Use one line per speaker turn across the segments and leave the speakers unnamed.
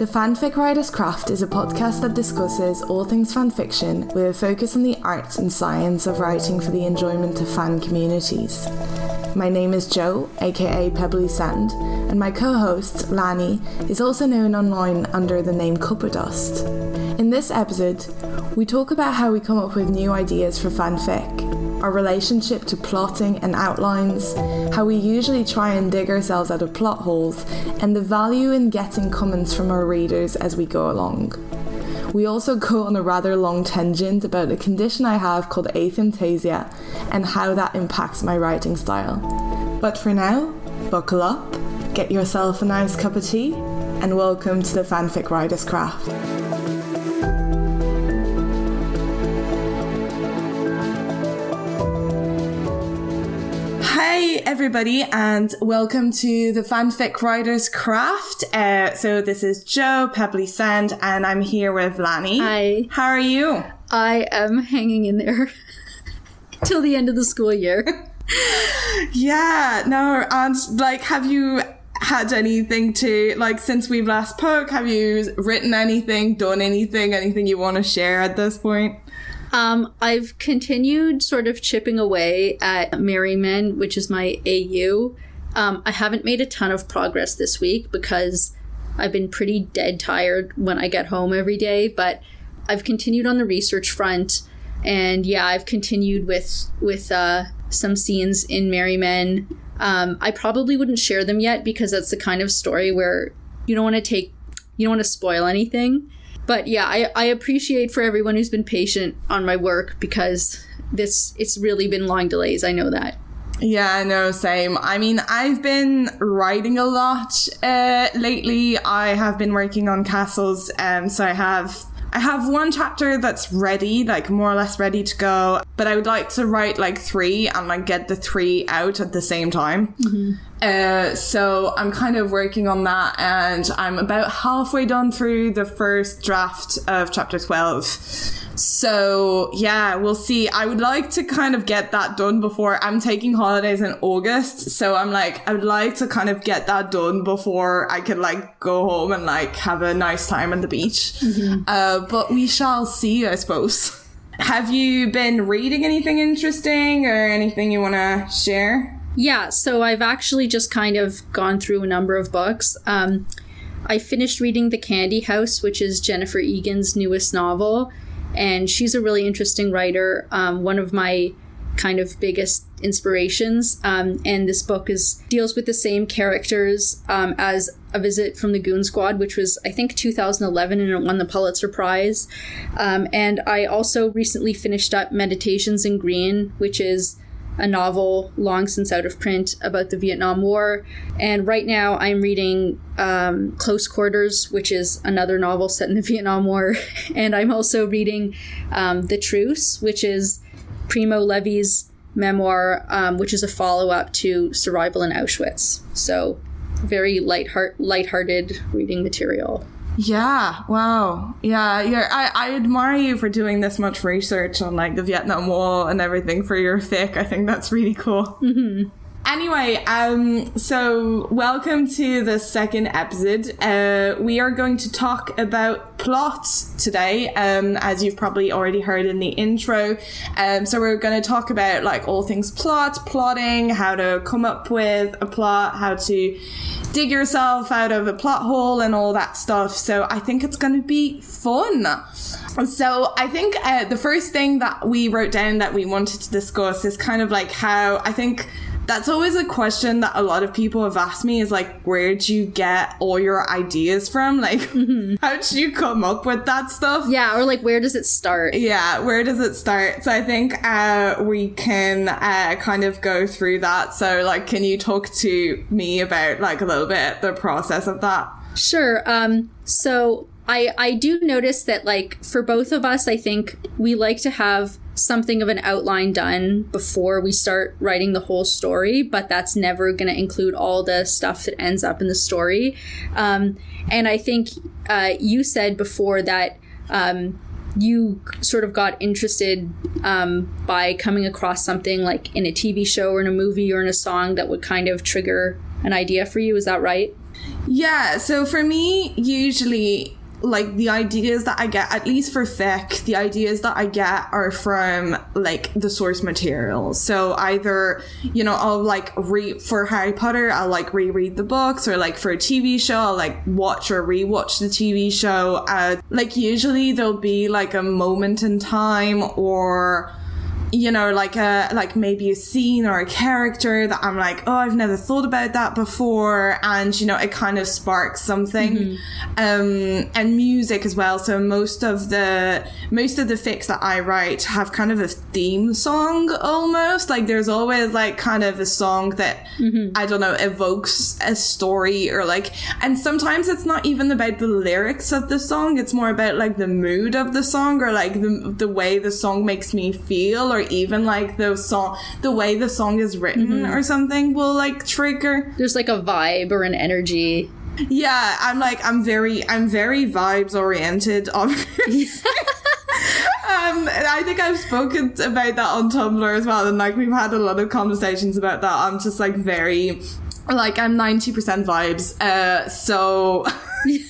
The Fanfic Writer's Craft is a podcast that discusses all things fanfiction with a focus on the art and science of writing for the enjoyment of fan communities. My name is Jo, aka Pebbly Sand, and my co host, Lani, is also known online under the name Copperdust. In this episode, we talk about how we come up with new ideas for fanfic, our relationship to plotting and outlines, how we usually try and dig ourselves out of plot holes, and the value in getting comments from our readers as we go along. We also go on a rather long tangent about a condition I have called aphantasia and how that impacts my writing style. But for now, buckle up, get yourself a nice cup of tea, and welcome to the Fanfic Writer's Craft. Everybody, and welcome to the Fanfic Writer's Craft. Uh, so, this is Jo Pebbly Sand, and I'm here with Lani.
Hi.
How are you?
I am hanging in there till the end of the school year.
Yeah, no, and like, have you had anything to, like, since we've last spoke, have you written anything, done anything, anything you want to share at this point?
Um, I've continued sort of chipping away at Merryman, which is my AU. Um, I haven't made a ton of progress this week because I've been pretty dead tired when I get home every day, but I've continued on the research front. And yeah, I've continued with with uh, some scenes in Merryman. Um, I probably wouldn't share them yet because that's the kind of story where you don't want to take, you don't want to spoil anything. But yeah, I, I appreciate for everyone who's been patient on my work because this it's really been long delays. I know that.
Yeah, no, same. I mean, I've been writing a lot uh, lately. I have been working on castles, um, so I have I have one chapter that's ready, like more or less ready to go, but I would like to write like three and like get the three out at the same time. Uh, so I'm kind of working on that, and I'm about halfway done through the first draft of chapter 12. So yeah, we'll see. I would like to kind of get that done before I'm taking holidays in August. So I'm like, I would like to kind of get that done before I can like go home and like have a nice time on the beach. Uh, but we shall see, I suppose. Have you been reading anything interesting or anything you want to share?
Yeah, so I've actually just kind of gone through a number of books. Um, I finished reading The Candy House, which is Jennifer Egan's newest novel, and she's a really interesting writer. Um, one of my kind of biggest inspirations. Um, and this book is deals with the same characters um, as A Visit from the Goon Squad, which was I think 2011 and it won the Pulitzer Prize. Um, and I also recently finished up Meditations in Green, which is a novel long since out of print about the Vietnam War. And right now I'm reading um, Close Quarters, which is another novel set in the Vietnam War. and I'm also reading um, The Truce, which is Primo Levi's memoir, um, which is a follow up to Survival in Auschwitz. So very light heart, lighthearted reading material.
Yeah, wow. Yeah, yeah. I, I admire you for doing this much research on like the Vietnam War and everything for your fic. I think that's really cool. Mm-hmm. Anyway, um, so welcome to the second episode. Uh, we are going to talk about plots today, um, as you've probably already heard in the intro. Um, so we're going to talk about like all things plot, plotting, how to come up with a plot, how to dig yourself out of a plot hole and all that stuff. So I think it's going to be fun. So I think uh, the first thing that we wrote down that we wanted to discuss is kind of like how I think that's always a question that a lot of people have asked me is like, where'd you get all your ideas from? Like, how'd you come up with that stuff?
Yeah, or like where does it start?
Yeah, where does it start? So I think uh, we can uh, kind of go through that. So, like, can you talk to me about like a little bit the process of that?
Sure. Um, so I I do notice that like for both of us, I think we like to have something of an outline done before we start writing the whole story, but that's never going to include all the stuff that ends up in the story. Um, and I think uh, you said before that. Um, you sort of got interested um, by coming across something like in a TV show or in a movie or in a song that would kind of trigger an idea for you. Is that right?
Yeah, so for me, usually, like the ideas that I get, at least for fic, the ideas that I get are from like the source material. So either, you know, I'll like read for Harry Potter, I'll like reread the books, or like for a TV show, I'll like watch or rewatch the TV show. Uh, like usually there'll be like a moment in time or you know, like a like maybe a scene or a character that I'm like, oh, I've never thought about that before, and you know, it kind of sparks something. Mm-hmm. Um, and music as well. So most of the most of the fics that I write have kind of a theme song almost. Like there's always like kind of a song that mm-hmm. I don't know evokes a story or like, and sometimes it's not even about the lyrics of the song. It's more about like the mood of the song or like the the way the song makes me feel or or even like the song, the way the song is written mm-hmm. or something will like trigger.
There's like a vibe or an energy.
Yeah, I'm like I'm very I'm very vibes oriented. Obviously. um, I think I've spoken about that on Tumblr as well, and like we've had a lot of conversations about that. I'm just like very like I'm 90% vibes. Uh, so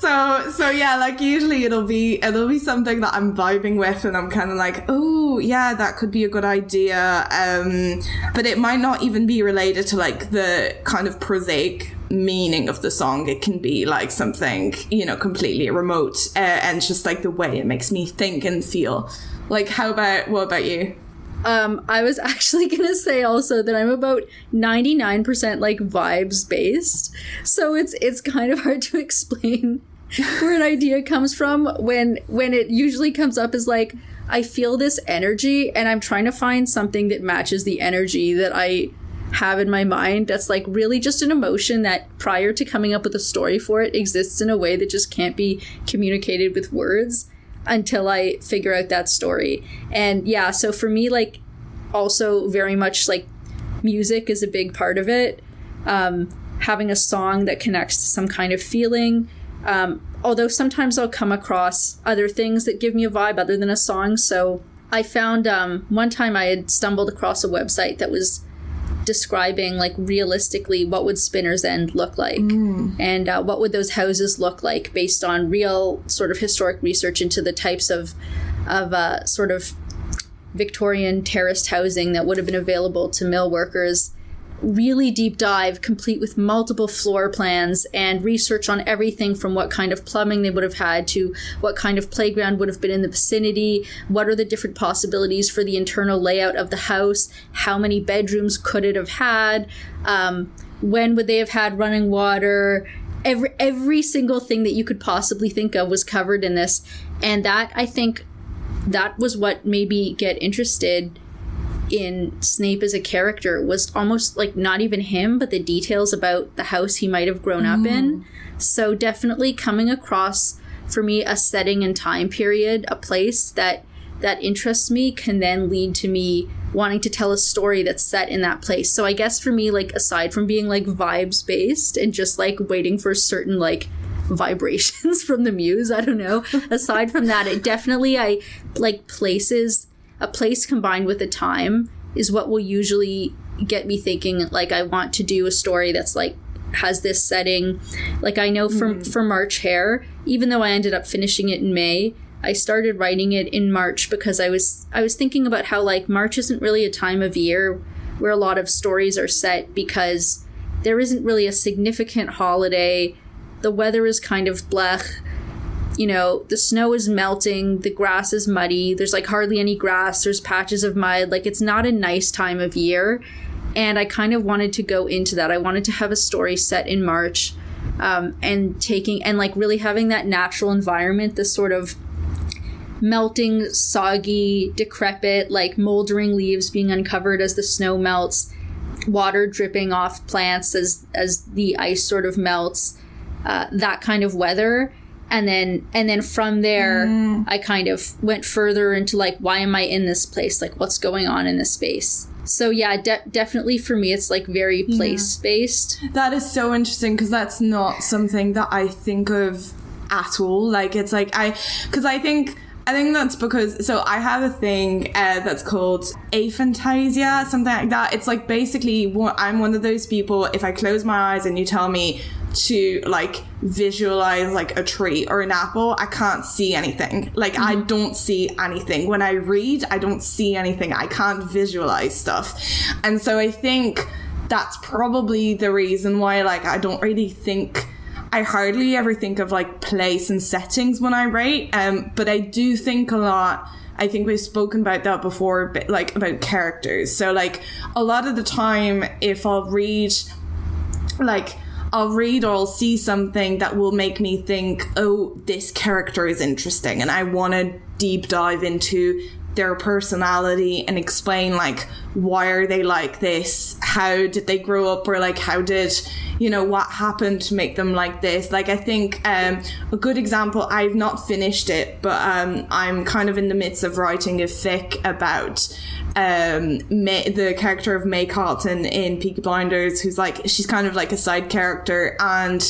so so yeah, like usually it'll be it'll be something that I'm vibing with, and I'm kind of like, oh yeah, that could be a good idea. Um, but it might not even be related to like the kind of prosaic meaning of the song. It can be like something you know completely remote, uh, and just like the way it makes me think and feel. Like, how about what about you?
Um, I was actually gonna say also that I'm about 99% like vibes based. So it's it's kind of hard to explain where an idea comes from when when it usually comes up as like I feel this energy and I'm trying to find something that matches the energy that I have in my mind that's like really just an emotion that prior to coming up with a story for it exists in a way that just can't be communicated with words until I figure out that story. And yeah, so for me, like, also very much like music is a big part of it. Um, having a song that connects to some kind of feeling. Um, although sometimes I'll come across other things that give me a vibe other than a song. So I found um, one time I had stumbled across a website that was describing like realistically what would Spinner's End look like mm. and uh, what would those houses look like based on real sort of historic research into the types of of uh, sort of Victorian terraced housing that would have been available to mill workers really deep dive, complete with multiple floor plans and research on everything from what kind of plumbing they would have had to what kind of playground would have been in the vicinity, what are the different possibilities for the internal layout of the house, how many bedrooms could it have had, um, when would they have had running water. Every every single thing that you could possibly think of was covered in this, and that I think that was what made me get interested in Snape as a character was almost like not even him, but the details about the house he might have grown mm. up in. Mm. So definitely coming across for me a setting and time period, a place that that interests me can then lead to me wanting to tell a story that's set in that place. So I guess for me, like aside from being like vibes based and just like waiting for certain like vibrations from the muse, I don't know. aside from that, it definitely I like places a place combined with a time is what will usually get me thinking like I want to do a story that's like has this setting. Like I know for mm. for March Hare, even though I ended up finishing it in May, I started writing it in March because I was I was thinking about how like March isn't really a time of year where a lot of stories are set because there isn't really a significant holiday. The weather is kind of blech you know, the snow is melting, the grass is muddy, there's like hardly any grass, there's patches of mud. Like it's not a nice time of year. And I kind of wanted to go into that. I wanted to have a story set in March um, and taking, and like really having that natural environment, this sort of melting, soggy, decrepit, like moldering leaves being uncovered as the snow melts, water dripping off plants as as the ice sort of melts, uh, that kind of weather and then and then from there mm. i kind of went further into like why am i in this place like what's going on in this space so yeah de- definitely for me it's like very place based
yeah. that is so interesting because that's not something that i think of at all like it's like i because i think I think that's because so I have a thing uh, that's called aphantasia, something like that. It's like basically what I'm one of those people. If I close my eyes and you tell me to like visualize like a tree or an apple, I can't see anything. Like I don't see anything. When I read, I don't see anything. I can't visualize stuff. And so I think that's probably the reason why like I don't really think I hardly ever think of like place and settings when I write. Um, but I do think a lot. I think we've spoken about that before, but like about characters. So like a lot of the time, if I'll read, like I'll read or I'll see something that will make me think, oh, this character is interesting, and I want to deep dive into their personality and explain like why are they like this? How did they grow up? Or like how did you know what happened to make them like this? Like i think um, a good example i've not finished it but um, i'm kind of in the midst of writing a fic about um, May, the character of May Carleton in Peaky Blinders, who's like she's kind of like a side character, and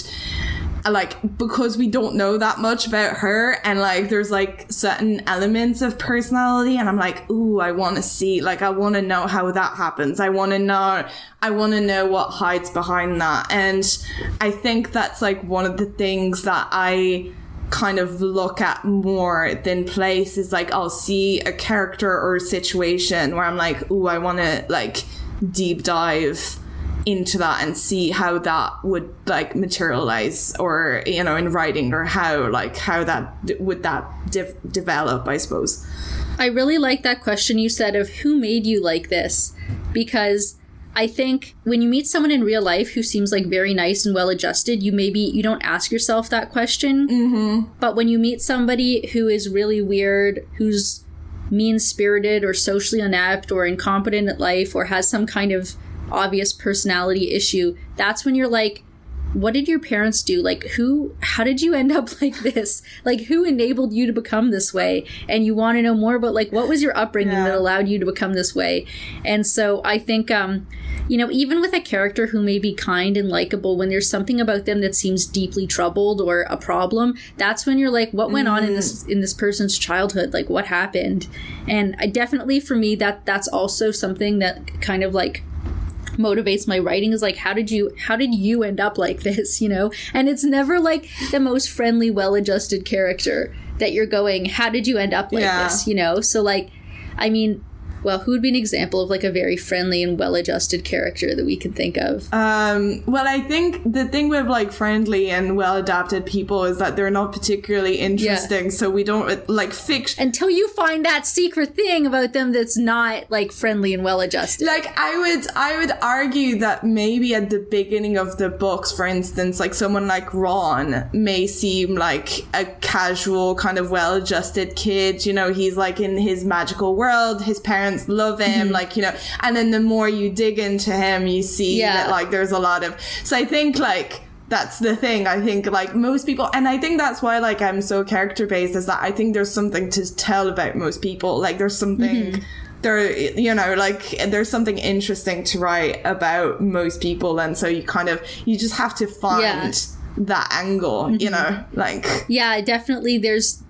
like because we don't know that much about her and like there's like certain elements of personality and I'm like ooh I want to see like I want to know how that happens. I want to know I want to know what hides behind that. And I think that's like one of the things that I kind of look at more than place is like I'll see a character or a situation where I'm like ooh I want to like deep dive into that and see how that would like materialize or you know in writing or how like how that would that de- develop i suppose
i really like that question you said of who made you like this because I think when you meet someone in real life who seems like very nice and well adjusted, you maybe you don't ask yourself that question.
Mm-hmm.
But when you meet somebody who is really weird, who's mean spirited or socially inept or incompetent at life or has some kind of obvious personality issue, that's when you're like, what did your parents do? Like, who, how did you end up like this? Like, who enabled you to become this way? And you want to know more about, like, what was your upbringing
Yeah.
that allowed you to become this way? And so I think, um, you know, even with a character who may be kind and likable, when there's something about them that seems deeply troubled or a problem, that's when you're like, what went on in this in this person's childhood? Like, what happened? And I definitely, for me, that that's also something that kind of like motivates my writing is like how did you how did you end up like this you know? And it's never like the most friendly well-adjusted character that you're going how did you end up like
Yeah.
this? You know? So like i mean well who would be an example of like a very friendly and well-adjusted character that we can think of
Um, well, I think the thing with like friendly and well adapted people is that they're not particularly interesting, so we don't like fiction.
until you find that secret thing about them that's not like friendly and well-adjusted
Like I would, I would argue that maybe at the beginning of the books, for instance, like someone like Ron may seem like a casual, kind of well-adjusted kid. You know, he's like in his magical world. His parents love him, mm-hmm. like you know. And then the more you dig into him, you see
Yeah.
that like there's a lot of. So I think like that's the thing. I think like most people, and I think that's why like I'm so character based is that I think there's something to tell about most people. Like there's something. Mm-hmm. There, you know, like there's something interesting to write about most people, and so you kind of you just have to find
Yeah.
that angle, you mm-hmm. know, like
yeah definitely there's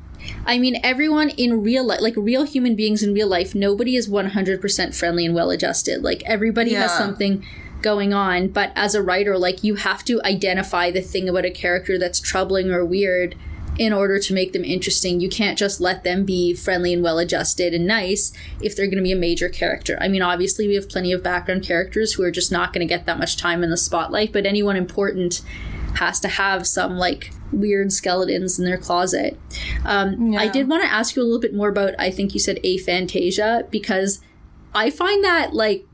i mean everyone in real life like real human beings in real life nobody is 100% friendly and well adjusted like everybody has something going on but as a writer like you have to identify the thing about a character that's troubling or weird in order to make them interesting. You can't just let them be friendly and well adjusted and nice if they're going to be a major character. I mean obviously we have plenty of background characters who are just not going to get that much time in the spotlight but anyone important has to have some like weird skeletons in their closet. Um, I did want to ask you a little bit more about, I think you said aphantasia, because I find that like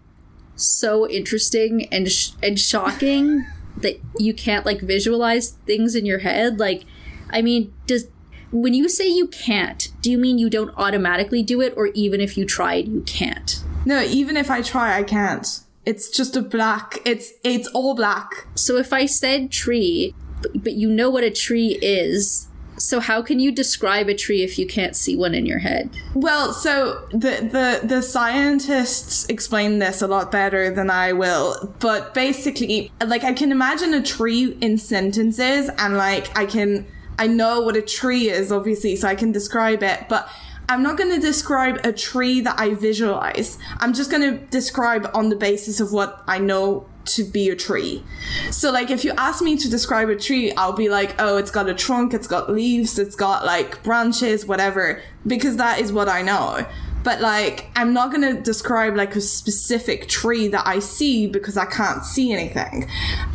so interesting and sh- and shocking that you can't like visualize things in your head. Like, I mean, does when you say you can't, do you mean you don't automatically do it, or even if you tried, you can't?
no. Even if I try, I can't. It's just a black. It's it's all black.
So if I said tree, but, but you know what a tree is, so how can you describe a tree if you can't see one in your head?
Well, so the the the scientists explain this a lot better than I will, but basically, like I can imagine a tree in sentences, and like I can I know what a tree is, obviously, so I can describe it, but. I'm not going to describe a tree that I visualize. I'm just going to describe on the basis of what I know to be a tree. So like if you ask me to describe a tree, I'll be like, oh, it's got a trunk, it's got leaves, it's got like branches, whatever, because that is what I know. But like I'm not going to describe like a specific tree that I see because I can't see anything.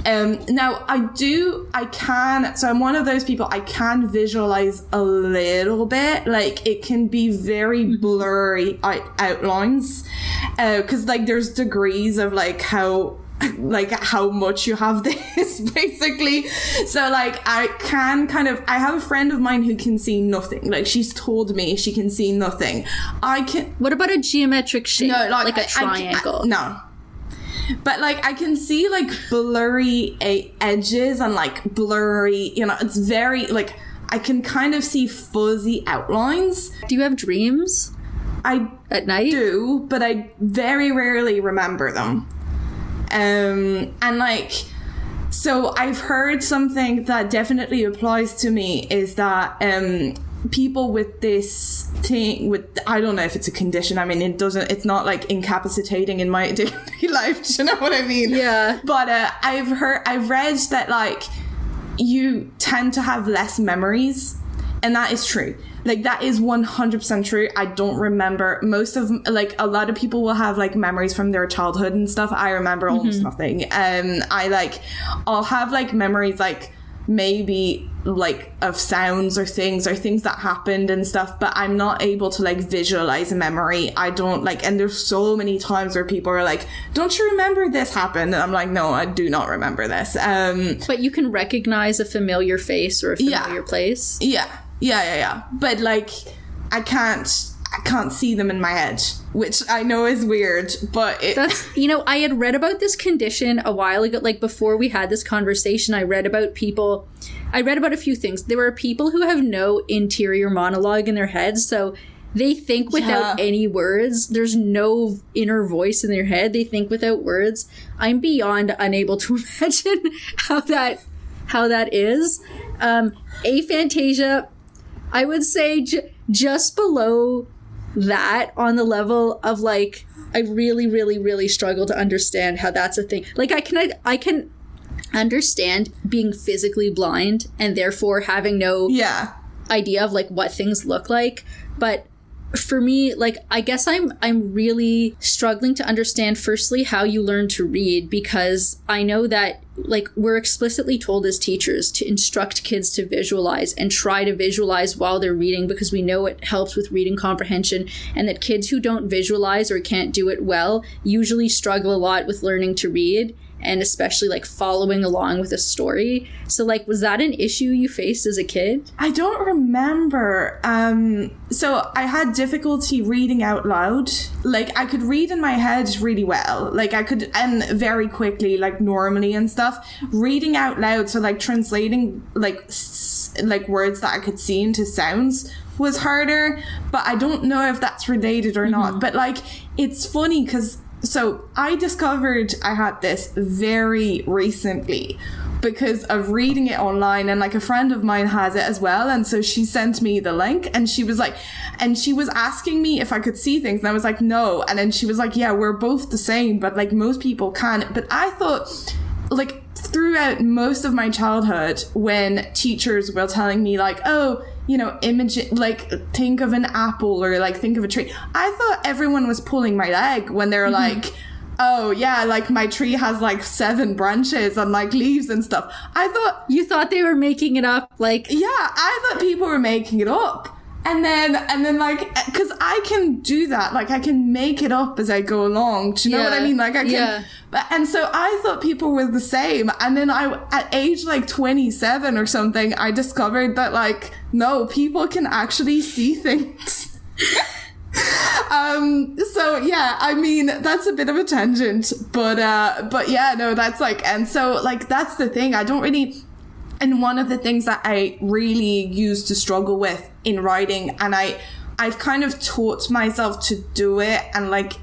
Um now I do I can so I'm one of those people I can visualize a little bit. Like it can be very blurry out- outlines. Uh cuz like there's degrees of like how like how much you have this basically so like i can kind of i have a friend of mine who can see nothing like she's told me she can see nothing i can
What about a geometric shape?
no like,
like
I-
a
I-
triangle.
I- no but like i can see like blurry a- edges and like blurry you know it's very like i can kind of see fuzzy outlines
Do you have dreams
i
at night?
do, but I very rarely remember them. Um, and like, so I've heard something that definitely applies to me is that um, people with this thing with I don't know if it's a condition. I mean, it doesn't. It's not like incapacitating in my daily life. Do you know what I mean?
Yeah.
But uh, I've heard, I've read that like you tend to have less memories, and that is true. Like that is one hundred percent true. I don't remember most of like a lot of people will have like memories from their childhood and stuff. I remember almost nothing. Um, I like I'll have like memories like maybe like of sounds or things or things that happened and stuff but i'm not able to like visualize a memory i don't like and there's so many times where people are like don't you remember this happened and i'm like no i do not remember this um
But you can recognize a familiar face or a
Yeah.
familiar place.
yeah yeah yeah yeah but like i can't i can't see them in my head which i know is weird but it,
That's you know, I had read about this condition a while ago. Like before we had this conversation, I read about people. I read about a few things. There are people who have no interior monologue in their heads, so they think without
Yeah.
any words. There's no inner voice in their head. They think without words. I'm beyond unable to imagine how that how that is. Um, aphantasia, I would say j- just below that on the level of like I really really really struggle to understand how that's a thing. Like I can I, I can understand being physically blind and therefore having no
yeah
idea of like what things look like, but for me like I guess I'm I'm really struggling to understand firstly how you learn to read because I know that like we're explicitly told as teachers to instruct kids to visualize and try to visualize while they're reading because we know it helps with reading comprehension and that kids who don't visualize or can't do it well usually struggle a lot with learning to read and especially like following along with a story. So like was that an issue you faced as a kid?
I don't remember. Um, so I had difficulty reading out loud. Like I could read in my head really well. Like I could, and very quickly, like normally and stuff. Reading out loud, so like translating like like words that I could see into sounds was harder. But I don't know if that's related or not. But like it's funny because so I discovered I had this very recently because of reading it online and like a friend of mine has it as well and so she sent me the link and she was like and she was asking me if I could see things and I was like no and then she was like yeah we're both the same but like most people can but I thought like throughout most of my childhood when teachers were telling me like oh you know image like think of an apple or like think of a tree. I thought everyone was pulling my leg when they're mm-hmm. like oh yeah like my tree has like seven branches and like leaves and stuff. I thought
You thought they were making it up like
yeah i thought people were making it up and then and then like because i can do that. Like i can make it up as i go along. Do you know what i mean? Like i can
Yeah.
but and so i thought people were the same. And then i at age like 27 or something i discovered that like no people can actually see things. Um so yeah i mean that's a bit of a tangent but uh but yeah no that's like and so like that's the thing. I don't really and one of the things that I really used to struggle with in writing, and I, I've kind of taught myself to do it, and like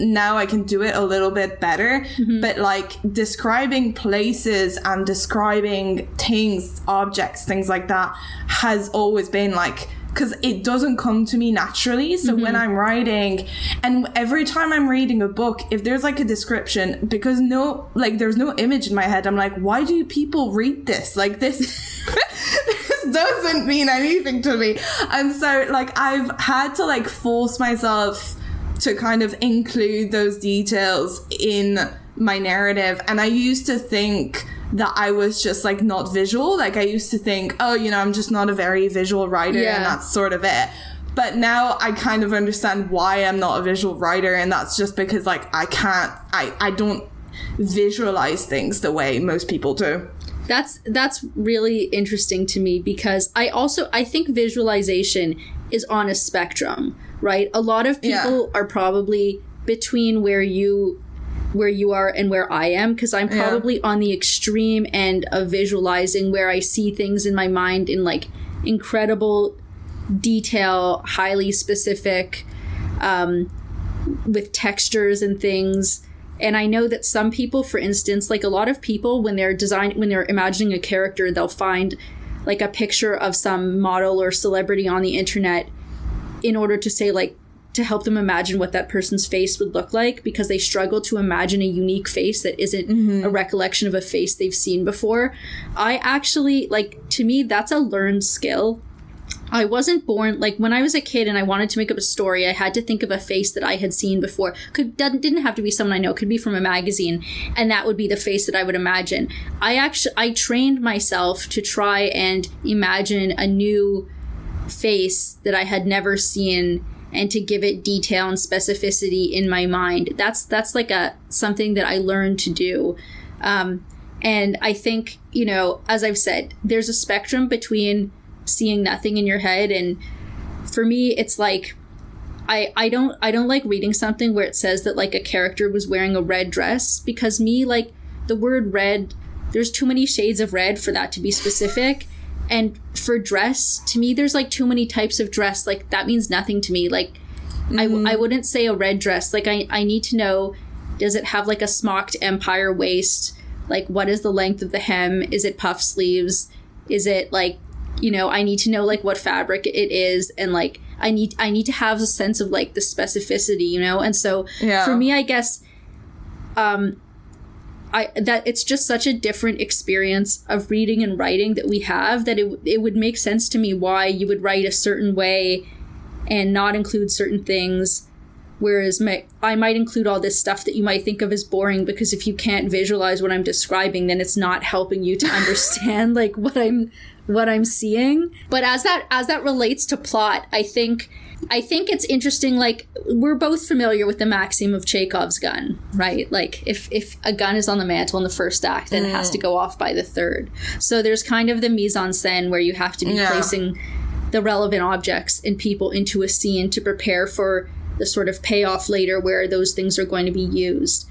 now I can do it a little bit better. Mm-hmm. But like describing places and describing things, objects, things like that has always been like because it doesn't come to me naturally. So when mm-hmm. I'm writing, and every time I'm reading a book, if there's like a description, because no, like there's no image in my head, I'm like, why do people read this? Like this, this doesn't mean anything to me. And so like I've had to like force myself to kind of include those details in my narrative. And I used to think that I was just like not visual. Like I used to think, oh, you know, I'm just not a very visual writer
Yeah.
and that's sort of it. But now I kind of understand why I'm not a visual writer and that's just because like I can't I I don't visualize things the way most people do.
That's that's really interesting to me because I also I think visualization is on a spectrum, right? A lot of people
Yeah.
are probably between where you where you are and where I am because I'm
Yeah.
probably on the extreme end of visualizing where I see things in my mind in like incredible detail, highly specific um, with textures and things. And I know that some people, for instance, like a lot of people, when they're design when they're imagining a character, they'll find like a picture of some model or celebrity on the internet in order to say like to help them imagine what that person's face would look like because they struggle to imagine a unique face that isn't mm-hmm. a recollection of a face they've seen before. I actually like to me that's a learned skill. I wasn't born like when I was a kid and I wanted to make up a story. I had to think of a face that I had seen before. Could didn't have to be someone I know. Could be from a magazine, and that would be the face that I would imagine. I actually I trained myself to try and imagine a new face that I had never seen and to give it detail and specificity in my mind. That's that's like a something that I learned to do. Um, and I think, you know, as I've said, there's a spectrum between seeing nothing in your head. And for me it's like I, I don't I don't like reading something where it says that like a character was wearing a red dress because me like the word red there's too many shades of red for that to be specific. And for dress to me there's like too many types of dress. Like that means nothing to me. Like I, I mm-hmm. wouldn't say a red dress. Like I, I need to know does it have like a smocked empire waist? Like what is the length of the hem? Is it puff sleeves? Is it like you know i need to know like what fabric it is and like i need i need to have a sense of like the specificity you know and so
Yeah.
for me i guess um I that it's just such a different experience of reading and writing that we have that it it would make sense to me why you would write a certain way and not include certain things whereas my, I might include all this stuff that you might think of as boring because if you can't visualize what I'm describing then it's not helping you to understand like what I'm what I'm seeing but as that as that relates to plot I think I think it's interesting like we're both familiar with the maxim of Chekhov's gun right like if if a gun is on the mantle in the first act then it has to mm. go off by the third so there's kind of the mise en scène where you have to be
Yeah.
placing the relevant objects and people into a scene to prepare for the sort of payoff later where those things are going to be used.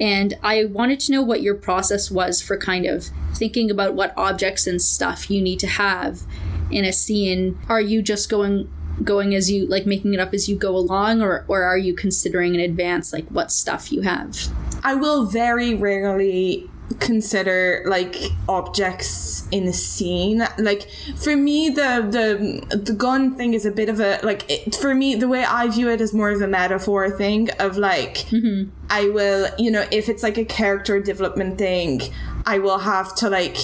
And I wanted to know what your process was for kind of thinking about what objects and stuff you need to have in a scene. Are you just going going as you like making it up as you go along or or are you considering in advance like what stuff you have?
I will very rarely consider like objects in a scene. Like for me the the the gun thing is a bit of a like it, for me the way i view it is more of a metaphor thing of like mm-hmm. i will you know if it's like a character development thing i will have to like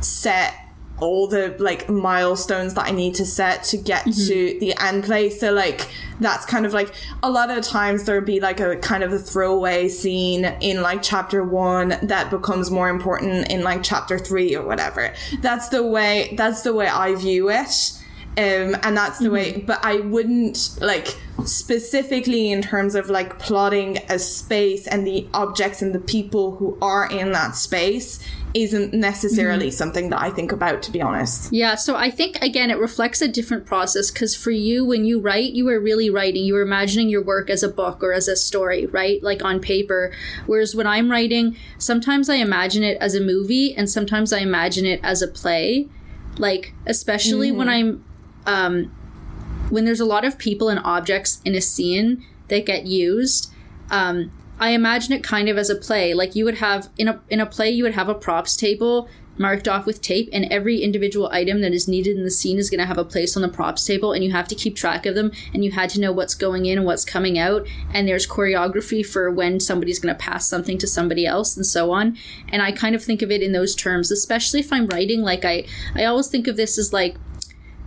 set all the like milestones that I need to set to get to the end place. So like that's kind of like a lot of times there'll be like a kind of a throwaway scene in like chapter one that becomes more important in like chapter three or whatever. That's the way that's the way I view it. Um, and that's the way but i wouldn't like specifically in terms of like plotting a space and the objects and the people who are in that space isn't necessarily something that i think about to be honest
Yeah, so I think again it reflects a different process because for you, when you write, you are really writing. You are imagining your work as a book or as a story, right? Like on paper. Whereas when I'm writing, sometimes I imagine it as a movie and sometimes I imagine it as a play. Like, especially when I'm, um, when there's a lot of people and objects in a scene that get used. Um, I imagine it kind of as a play. Like you would have in a in a play, you would have a props table marked off with tape and every individual item that is needed in the scene is going to have a place on the props table and you have to keep track of them and you had to know what's going in and what's coming out and there's choreography for when somebody's going to pass something to somebody else and so on and i kind of think of it in those terms especially if i'm writing like i i always think of this as like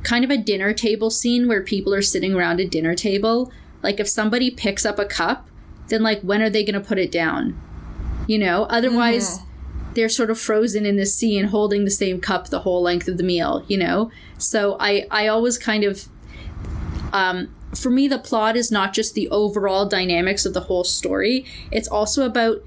kind of a dinner table scene where people are sitting around a dinner table like if somebody picks up a cup then like when are they going to put it down? You know? Otherwise they're sort of frozen in this scene holding the same cup the whole length of the meal you know? So i i always kind of um for me the plot is not just the overall dynamics of the whole story. It's also about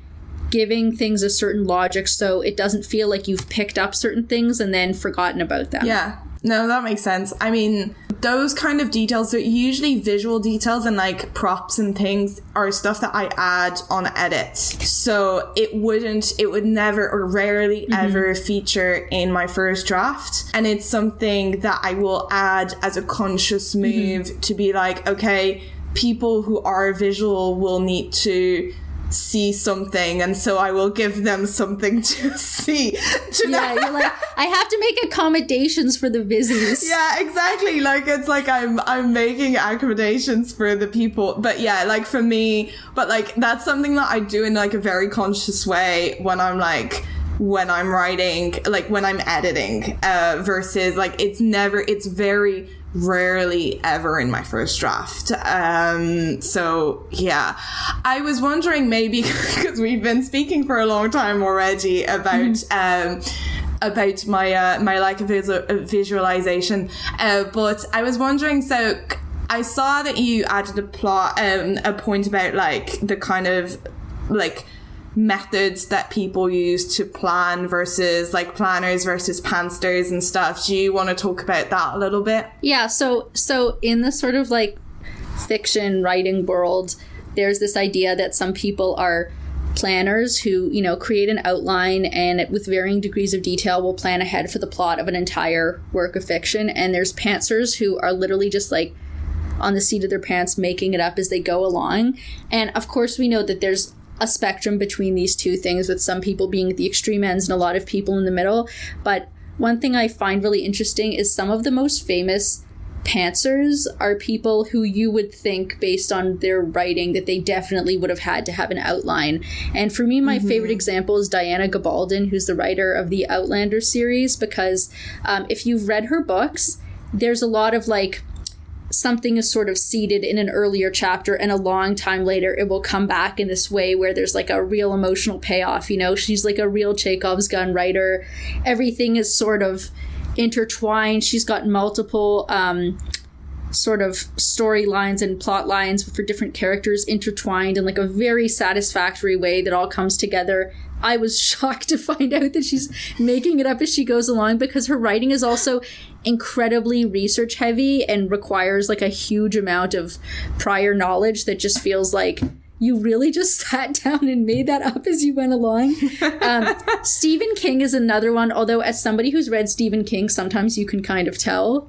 giving things a certain logic so it doesn't feel like you've picked up certain things and then forgotten about them.
Yeah. No, that makes sense. I mean, those kind of details, so usually visual details and like props and things are stuff that I add on edit. So it wouldn't, it would never or rarely mm-hmm. ever feature in my first draft. And it's something that I will add as a conscious mm-hmm. move to be like, okay, people who are visual will need to see something and so I will give them something to see. Do you know?
yeah you're like i have to make accommodations for the busies
Yeah, exactly. Like it's like I'm I'm making accommodations for the people. But yeah, like for me, but like that's something that I do in like a very conscious way when I'm like when I'm writing, like when I'm editing, uh versus like it's never it's very rarely ever in my first draft. Um so yeah. I was wondering maybe because we've been speaking for a long time already about um about my uh, my like visual, visualization. Uh, but I was wondering, so I saw that you added a plot, um, a point about like the kind of like methods that people use to plan versus like planners versus pantsers and stuff. Do you want to talk about that a little bit?
Yeah, so so in the sort of like fiction writing world, there's this idea that some people are planners who, you know, create an outline and with varying degrees of detail will plan ahead for the plot of an entire work of fiction. And there's pantsers who are literally just like on the seat of their pants making it up as they go along. And of course, we know that there's a spectrum between these two things, with some people being at the extreme ends and a lot of people in the middle. But one thing I find really interesting is some of the most famous pantsers are people who you would think based on their writing that they definitely would have had to have an outline and for me my favorite example is diana gabaldon who's the writer of the outlander series because um, if you've read her books there's a lot of like something is sort of seeded in an earlier chapter and a long time later it will come back in this way where there's like a real emotional payoff you know? She's like a real chekhov's gun writer. Everything is sort of intertwined. She's got multiple um sort of storylines and plot lines for different characters intertwined in like a very satisfactory way that all comes together. I was shocked to find out that she's making it up as she goes along because her writing is also incredibly research heavy and requires like a huge amount of prior knowledge that just feels like you really just sat down and made that up as you went along. Um, Stephen King is another one, although, as somebody who's read Stephen King, sometimes you can kind of tell.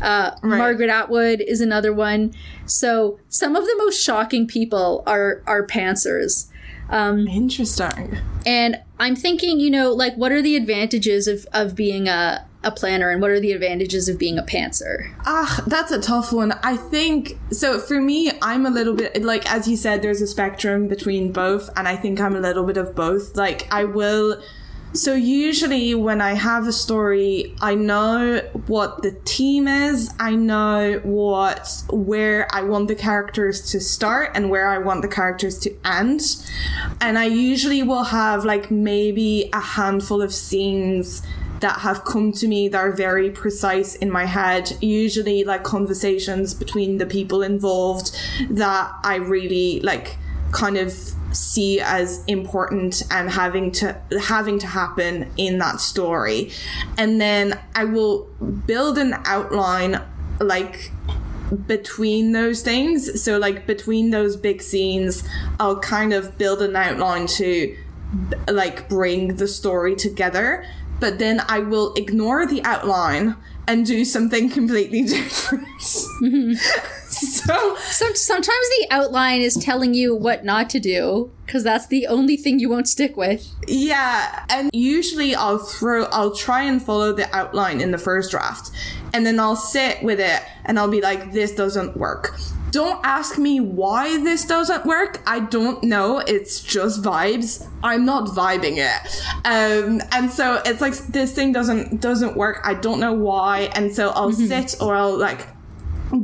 Uh, Margaret Atwood is another one. So, some of the most shocking people are, are pantsers.
Interesting.
And I'm thinking, you know, like, what are the advantages of, of being a, a planner and what are the advantages of being a pantser?
Ah, that's a tough one. I think so. For me, I'm a little bit like as you said. There's a spectrum between both, and I think I'm a little bit of both. Like I will. So usually when I have a story, I know what the theme is. I know what where I want the characters to start and where I want the characters to end. And I usually will have like maybe a handful of scenes that have come to me that are very precise in my head, usually like conversations between the people involved that I really like kind of see as important and having to having to happen in that story. And then I will build an outline like between those things. So like between those big scenes, I'll kind of build an outline to like bring the story together but then I will ignore the outline and do something completely different. so
So sometimes the outline is telling you what not to do because that's the only thing you won't stick with.
Yeah, and usually I'll throw, I'll try and follow the outline in the first draft, and then I'll sit with it and I'll be like, this doesn't work. Don't ask me why this doesn't work. I don't know. It's just vibes. I'm not vibing it. Um, and so it's like this thing doesn't doesn't work. I don't know why. And so I'll sit or I'll like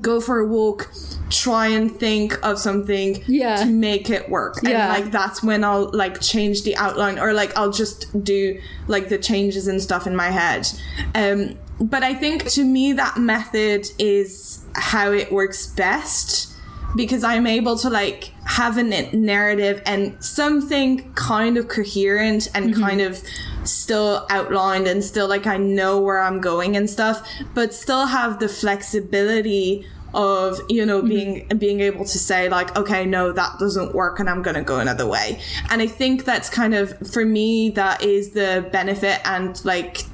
go for a walk, try and think of something
Yeah.
to make it work.
Yeah.
And like that's when I'll like change the outline or like I'll just do like the changes and stuff in my head. Um but I think to me that method is how it works best because I'm able to like have a narrative and something kind of coherent and kind of still outlined and still like I know where I'm going and stuff, but still have the flexibility of you know being mm-hmm. being able to say like okay no that doesn't work and i'm going to go another way. And i think that's kind of for me that is the benefit and like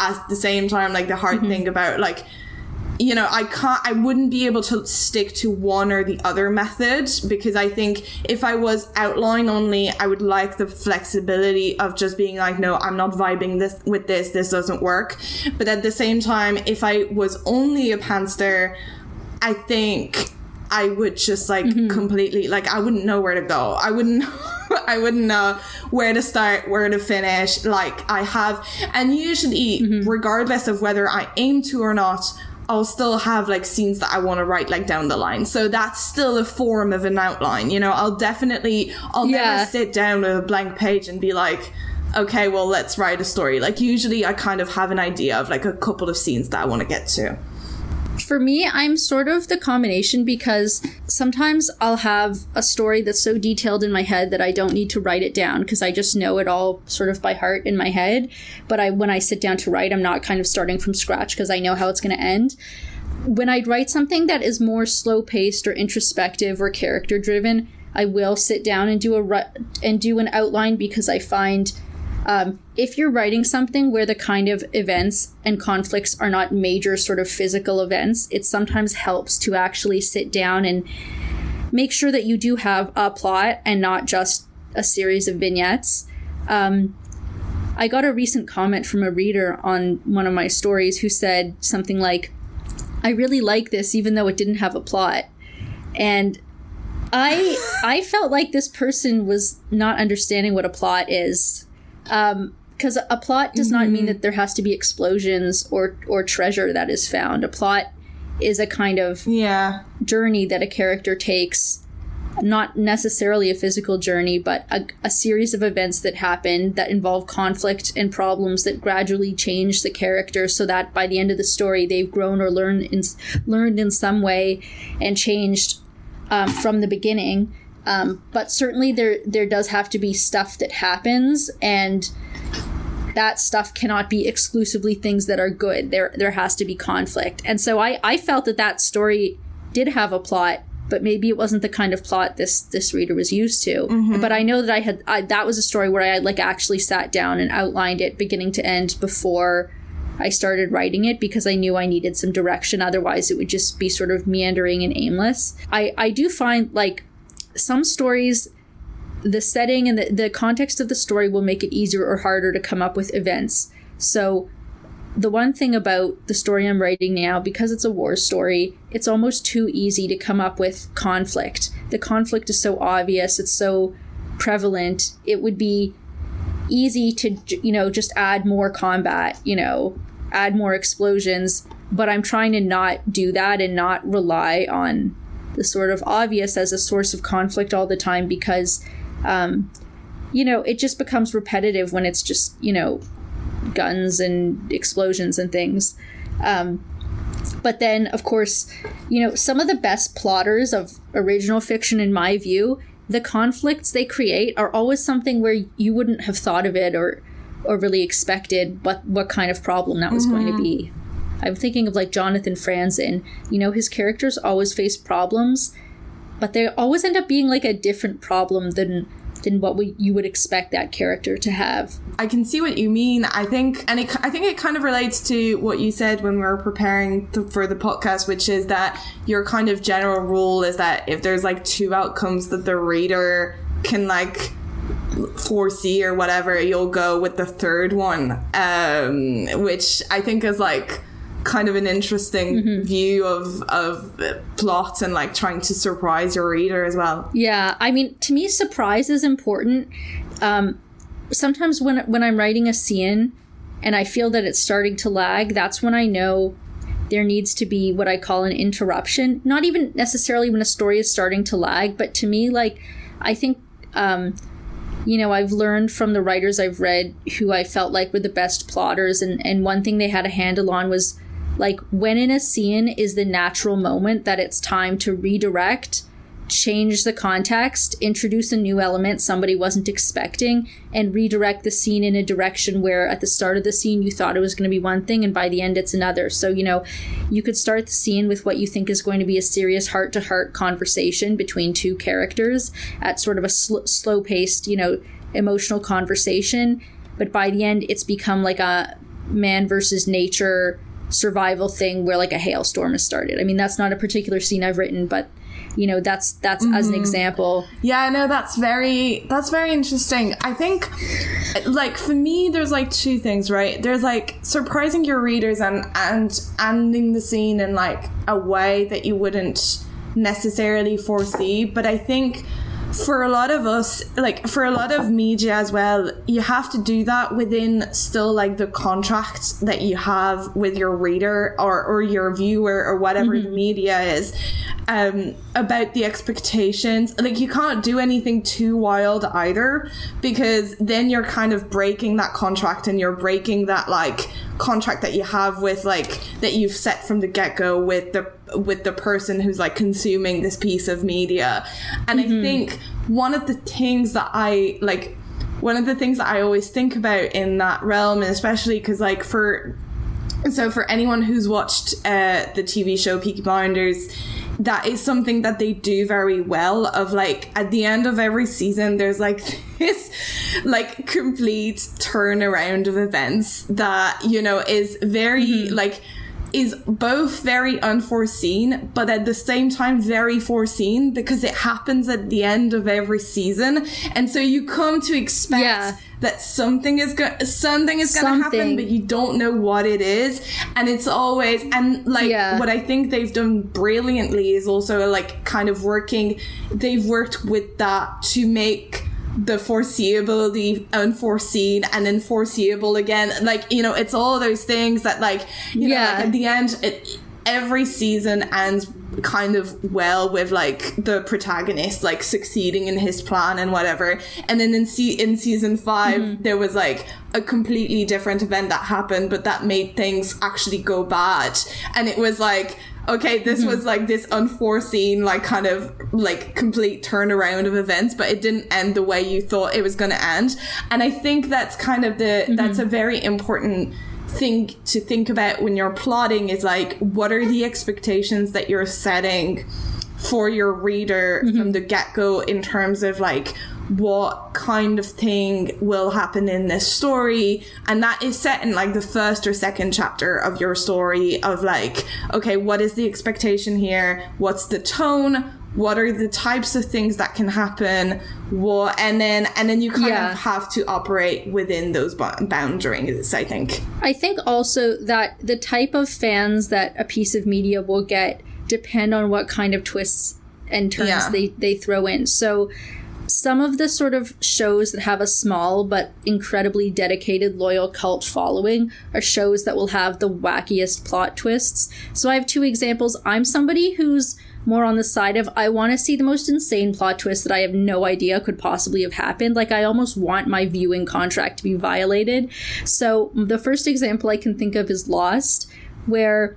at the same time like the hard mm-hmm. thing about like you know, I can't, I wouldn't be able to stick to one or the other method because I think if I was outline only, I would like the flexibility of just being like, no, I'm not vibing this with this, this doesn't work. But at the same time, if I was only a pantser, I think I would just like mm-hmm. completely, like, I wouldn't know where to go. I wouldn't. I wouldn't know where to start, where to finish. Like I have, and usually, mm-hmm. regardless of whether I aim to or not, I'll still have like scenes that I want to write like down the line. So that's still a form of an outline. You know, I'll definitely, I'll
Yeah.
never sit down with a blank page and be like, okay, well, let's write a story. Like usually I kind of have an idea of like a couple of scenes that I want to get to.
For me, I'm sort of the combination because sometimes I'll have a story that's so detailed in my head that I don't need to write it down because I just know it all sort of by heart in my head. But I when I sit down to write, I'm not kind of starting from scratch because I know how it's going to end. When I write something that is more slow paced or introspective or character driven, I will sit down and do a and do an outline because I find um, if you're writing something where the kind of events and conflicts are not major sort of physical events, it sometimes helps to actually sit down and make sure that you do have a plot and not just a series of vignettes. Um, I got a recent comment from a reader on one of my stories who said something like, I really like this even though it didn't have a plot. And I I felt like this person was not understanding what a plot is. Um because a plot does not mean that there has to be explosions or or treasure that is found. A plot is a kind of
Yeah.
journey that a character takes not necessarily a physical journey but a, a series of events that happen that involve conflict and problems that gradually change the character so that by the end of the story they've grown or learned in learned in some way and changed um, from the beginning um, but certainly there there does have to be stuff that happens and that stuff cannot be exclusively things that are good. There there has to be conflict. And so I I felt that that story did have a plot, but maybe it wasn't the kind of plot this this reader was used to. But I know that I had I, that was a story where I had like actually sat down and outlined it beginning to end before I started writing it because I knew I needed some direction. Otherwise, it would just be sort of meandering and aimless. I I do find like some stories the setting and the, the context of the story will make it easier or harder to come up with events. So, the one thing about the story I'm writing now, because it's a war story, it's almost too easy to come up with conflict. The conflict is so obvious, it's so prevalent. It would be easy to, you know, just add more combat, you know, add more explosions. But I'm trying to not do that and not rely on the sort of obvious as a source of conflict all the time because um, you know, it just becomes repetitive when it's just, you know, guns and explosions and things. Um, but then, of course, you know, some of the best plotters of original fiction, in my view, the conflicts they create are always something where you wouldn't have thought of it or, or really expected, but what kind of problem that was going to be. I'm thinking of like Jonathan Franzen. You know, his characters always face problems, but they always end up being like a different problem than than what we, you would expect that character to have.
I can see what you mean. I think, and it, I think it kind of relates to what you said when we were preparing for the podcast, which is that your kind of general rule is that if there's like two outcomes that the reader can like foresee or whatever, you'll go with the third one, um, which I think is like kind of an interesting mm-hmm. view of of plot and like trying to surprise your reader as well.
Yeah, I mean, to me, surprise is important. Um, sometimes when when I'm writing a scene and I feel that it's starting to lag, that's when I know there needs to be what I call an interruption. Not even necessarily when a story is starting to lag, but to me, like I think. Um, you know, I've learned from the writers I've read who I felt like were the best plotters, and, and one thing they had a handle on was like when in a scene is the natural moment that it's time to redirect, change the context, introduce a new element somebody wasn't expecting, and redirect the scene in a direction where at the start of the scene you thought it was going to be one thing and by the end it's another. So, you know, you could start the scene with what you think is going to be a serious heart to heart conversation between two characters at sort of a sl- slow paced, you know, emotional conversation. But by the end, it's become like a man versus nature survival thing where like a hailstorm has started. I mean, that's not a particular scene I've written, but you know, that's that's mm-hmm. as an mm-hmm. example.
Yeah, no, that's very that's very interesting. I think like for me there's like two things, right? There's like surprising your readers and and ending the scene in like a way that you wouldn't necessarily foresee, but I think for a lot of us, like for a lot of media as well, you have to do that within still like the contract that you have with your reader or, or your viewer or whatever mm-hmm. the media is um, about the expectations. Like you can't do anything too wild either because then you're kind of breaking that contract and you're breaking that like contract that you have with like that you've set from the get go with the with the person who's like consuming this piece of media. And mm-hmm. I think one of the things that I like one of the things that I always think about in that realm, and especially because like for so for anyone who's watched uh, the TV show Peaky Blinders, that is something that they do very well of like at the end of every season there's like this like complete turnaround of events that you know is very mm-hmm. like is both very unforeseen, but at the same time very foreseen because it happens at the end of every season. And so you come to expect yeah. That something is going something is going to happen, but you don't know what it is. And it's always and like yeah. what I think they've done brilliantly is also like kind of working. They've worked with that to make the foreseeability unforeseen and then foreseeable again like you know it's all those things that like you yeah. know like at the end it, every season ends kind of well with like the protagonist like succeeding in his plan and whatever and then in, se- in season 5 mm-hmm. there was like a completely different event that happened but that made things actually go bad and it was like okay, this mm-hmm. was like this unforeseen, like kind of like complete turnaround of events, but it didn't end the way you thought it was going to end. And I think that's kind of the, mm-hmm. that's a very important thing to think about when you're plotting is like, what are the expectations that you're setting for your reader mm-hmm. from the get go in terms of like, what kind of thing will happen in this story? And that is set in like the first or second chapter of your story of like okay what is the expectation here? What's the tone what are the types of things that can happen what and then and then you kind yeah. of have to operate within those boundaries i think
i think also that the type of fans that a piece of media will get depend on what kind of twists and turns yeah. they they throw in so some of the sort of shows that have a small but incredibly dedicated loyal cult following are shows that will have the wackiest plot twists. So I have two examples. I'm somebody who's more on the side of I want to see the most insane plot twist that I have no idea could possibly have happened. Like I almost want my viewing contract to be violated. So the first example I can think of is Lost, where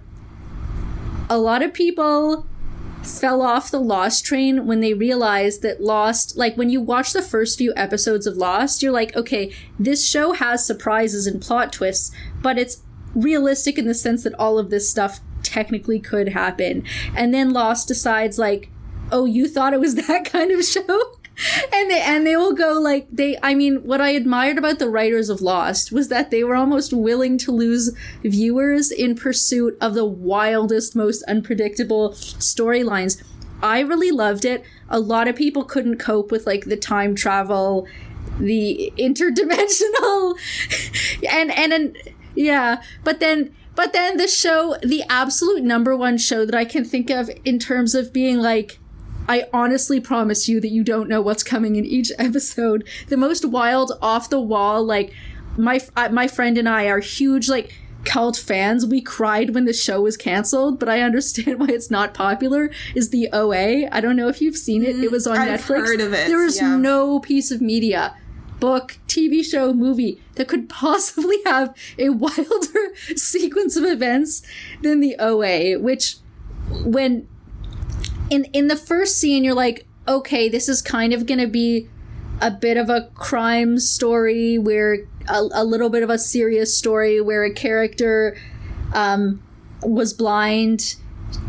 a lot of people fell off the Lost train when they realized that Lost, like when you watch the first few episodes of Lost, you're like, okay, this show has surprises and plot twists, but it's realistic in the sense that all of this stuff technically could happen. And then Lost decides, like, oh, you thought it was that kind of show? And they and they will go like they I mean what I admired about the writers of Lost was that they were almost willing to lose viewers in pursuit of the wildest most unpredictable storylines. I really loved it. A lot of people couldn't cope with like the time travel, the interdimensional and and and yeah, but then but then the show the absolute number one show that I can think of in terms of being like I honestly promise you that you don't know what's coming in each episode. The most wild, off the wall, like my uh, my friend and I are huge like cult fans. We cried when the show was canceled, but I understand why it's not popular. Is the OA? I don't know if you've seen it. It was on
I've
Netflix.
heard of it,
There is
yeah.
no piece of media. Book, TV show, movie that could possibly have a wilder sequence of events than the OA, which when in in the first scene you're like okay this is kind of gonna be a bit of a crime story where a, a little bit of a serious story where a character um, was blind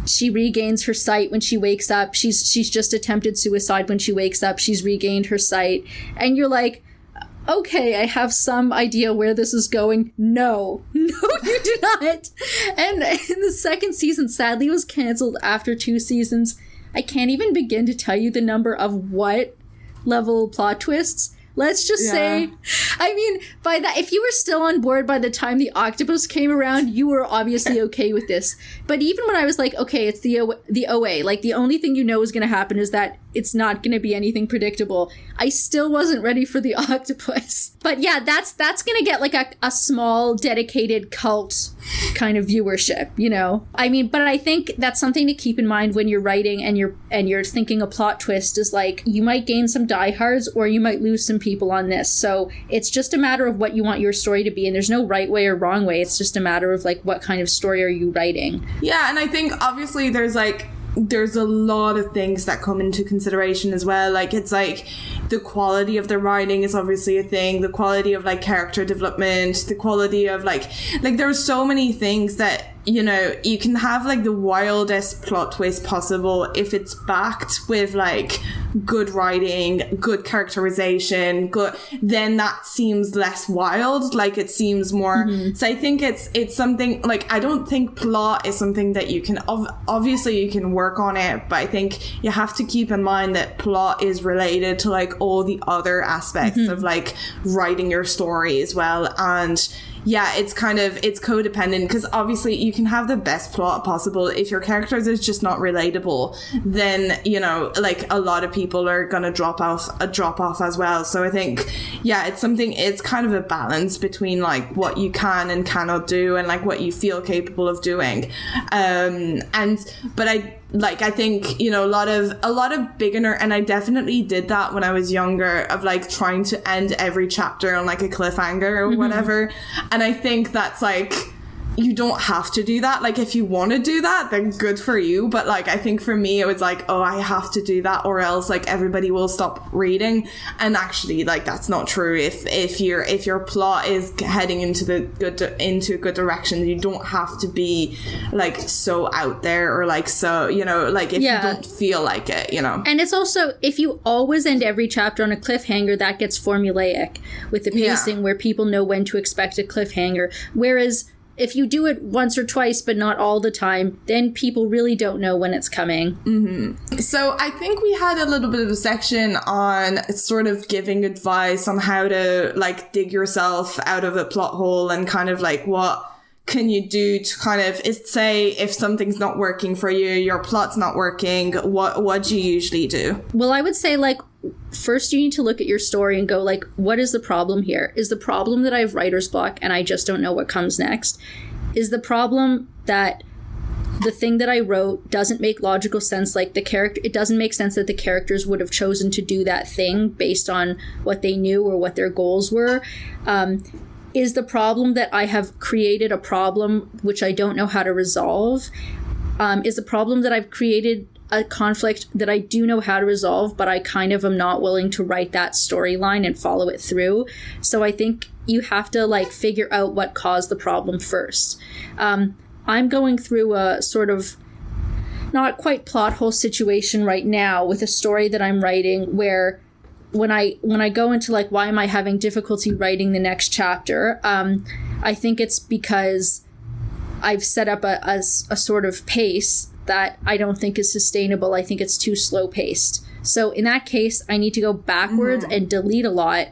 she regains her sight when she wakes up she's she's just attempted suicide when she wakes up she's regained her sight and you're like okay, I have some idea where this is going. No, no, you do not. And in the second season, sadly, was canceled after two seasons. I can't even begin to tell you the number of what level plot twists. Let's just
Yeah.
say, I mean, by that, if you were still on board by the time the octopus came around, you were obviously okay with this. But even when I was like, okay, it's the o- the OA, like the only thing you know is going to happen is that it's not going to be anything predictable. I still wasn't ready for the octopus. But yeah, that's that's going to get like a, a small dedicated cult kind of viewership, you know. I mean, but I think that's something to keep in mind when you're writing and you're and you're thinking a plot twist is like you might gain some diehards or you might lose some people on this. So it's just a matter of what you want your story to be, and there's no right way or wrong way. It's just a matter of like what kind of story are you writing.
Yeah, and I think obviously there's like there's a lot of things that come into consideration as well. Like it's like the quality of the writing is obviously a thing, the quality of like character development, the quality of like like there's so many things that you know you can have like the wildest plot twist possible if it's backed with like good writing, good characterization, good then that seems less wild. Like it seems more mm-hmm. so I think it's it's something like I don't think plot is something that you can ov- obviously you can work on it, but I think you have to keep in mind that plot is related to like all the other aspects mm-hmm. of like writing your story as well. And yeah, it's kind of it's codependent because obviously you can have the best plot possible if your characters is just not relatable, then you know like a lot of people are gonna drop off a drop off as well. So I think yeah, it's something it's kind of a balance between like what you can and cannot do and like what you feel capable of doing. Um and but I like I think you know a lot of a lot of beginner and I definitely did that when I was younger of like trying to end every chapter on like a cliffhanger or mm-hmm. whatever. And I think that's like you don't have to do that like if you want to do that then good for you but like I think for me it was like oh I have to do that or else like everybody will stop reading and actually like that's not true if if your if your plot is heading into the good into a good direction you don't have to be like so out there or like so you know like if
Yeah.
you don't feel like it you know
And it's also if you always end every chapter on a cliffhanger, that gets formulaic with the
Yeah.
pacing where people know when to expect a cliffhanger. Whereas if you do it once or twice but not all the time, then people really don't know when it's coming. Mm-hmm.
So I think we had a little bit of a section on sort of giving advice on how to like dig yourself out of a plot hole and kind of like what can you do to kind of say if something's not working for you, your plot's not working, what what do you usually do?
Well, I would say like first you need to look at your story and go like what is the problem here? Is the problem that I have writer's block and I just don't know what comes next? Is the problem that the thing that I wrote doesn't make logical sense like the character it doesn't make sense that the characters would have chosen to do that thing based on what they knew or what their goals were? Um is the problem that I have created a problem which I don't know how to resolve? um, is the problem that I've created a conflict that I do know how to resolve, but I kind of am not willing to write that storyline and follow it through. So I think you have to like figure out what caused the problem first. Um, I'm going through a sort of not quite plot hole situation right now with a story that I'm writing where when I when I go into like why am I having difficulty writing the next chapter, um, I think it's because I've set up a, a, a sort of pace that I don't think is sustainable. I think it's too slow paced. So in that case, I need to go backwards mm-hmm. and delete a lot